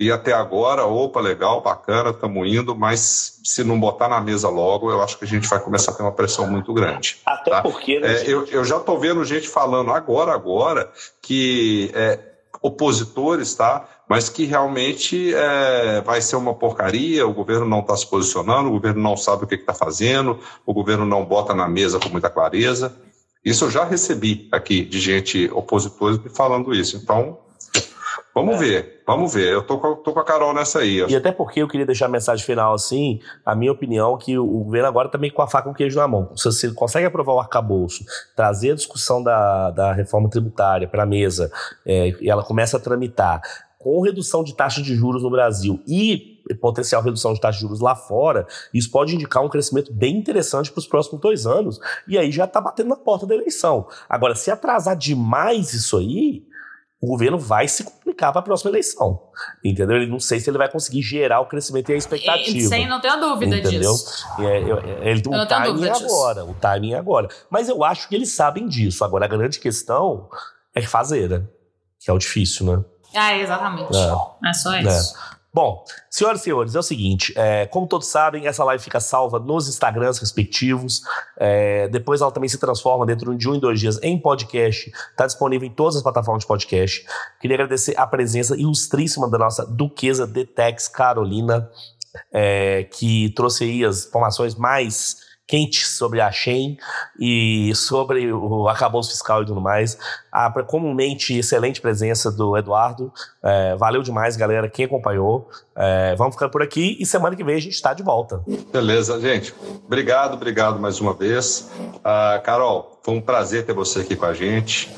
e até agora, opa, legal, bacana, estamos indo, mas se não botar na mesa logo, eu acho que a gente vai começar a ter uma pressão muito grande. Até tá? porque. Né, é, eu, eu já estou vendo gente falando agora, agora, que é, opositores, tá? Mas que realmente é, vai ser uma porcaria, o governo não está se posicionando, o governo não sabe o que está fazendo, o governo não bota na mesa com muita clareza. Isso eu já recebi aqui de gente opositores me falando isso. Então, Vamos é. ver, vamos ver. Eu tô, tô com a Carol nessa aí. E até porque eu queria deixar a mensagem final assim, a minha opinião, que o governo agora também tá com a faca e o queijo na mão. Se você consegue aprovar o arcabouço, trazer a discussão da, da reforma tributária para a mesa, é, e ela começa a tramitar, com redução de taxa de juros no Brasil e potencial redução de taxa de juros lá fora, isso pode indicar um crescimento bem interessante para os próximos dois anos, e aí já está batendo na porta da eleição. Agora, se atrasar demais isso aí, o governo vai se complicar para a próxima eleição. Entendeu? Ele não sei se ele vai conseguir gerar o crescimento e a expectativa. Sem, não tenho dúvida entendeu? disso. É, é, ele, o timing é agora, o timing é agora. Mas eu acho que eles sabem disso. Agora, a grande questão é fazer, né? Que é o difícil, né? Ah, exatamente. É, é só é. isso. É. Bom, senhoras e senhores, é o seguinte: é, como todos sabem, essa live fica salva nos Instagrams respectivos. É, depois ela também se transforma dentro de um e dois dias em podcast. Está disponível em todas as plataformas de podcast. Queria agradecer a presença ilustríssima da nossa Duquesa Detex Carolina, é, que trouxe aí as informações mais quente sobre a Shen e sobre o arcabouço fiscal e tudo mais. A comumente excelente presença do Eduardo. É, valeu demais, galera, quem acompanhou. É, vamos ficar por aqui e semana que vem a gente está de volta. Beleza, gente. Obrigado, obrigado mais uma vez. Uh, Carol, foi um prazer ter você aqui com a gente.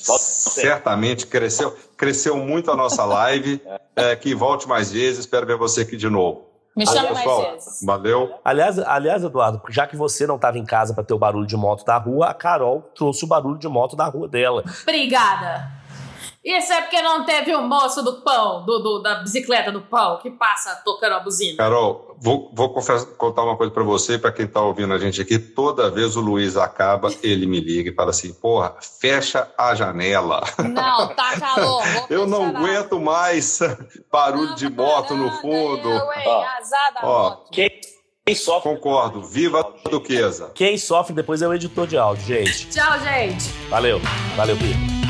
Certamente cresceu, cresceu muito a nossa live. É, que volte mais vezes. Espero ver você aqui de novo. Me chame mais vezes. Valeu. Aliás, aliás, Eduardo, já que você não estava em casa para ter o barulho de moto da rua, a Carol trouxe o barulho de moto da rua dela. Obrigada. Isso é porque não teve o moço do pão, do, do, da bicicleta do pão, que passa tocando a buzina. Carol, vou, vou confessar, contar uma coisa para você, para quem tá ouvindo a gente aqui. Toda vez o Luiz acaba, ele me liga e fala assim: porra, fecha a janela. Não, tá calor. Eu não aguento mais barulho não, de moto no fundo. Eu, hein, ó, azar da ó, moto. Quem, quem sofre. Concordo. Viva a Duquesa. Quem sofre depois é o editor de áudio, gente. Tchau, gente. Valeu. Valeu, Pedro.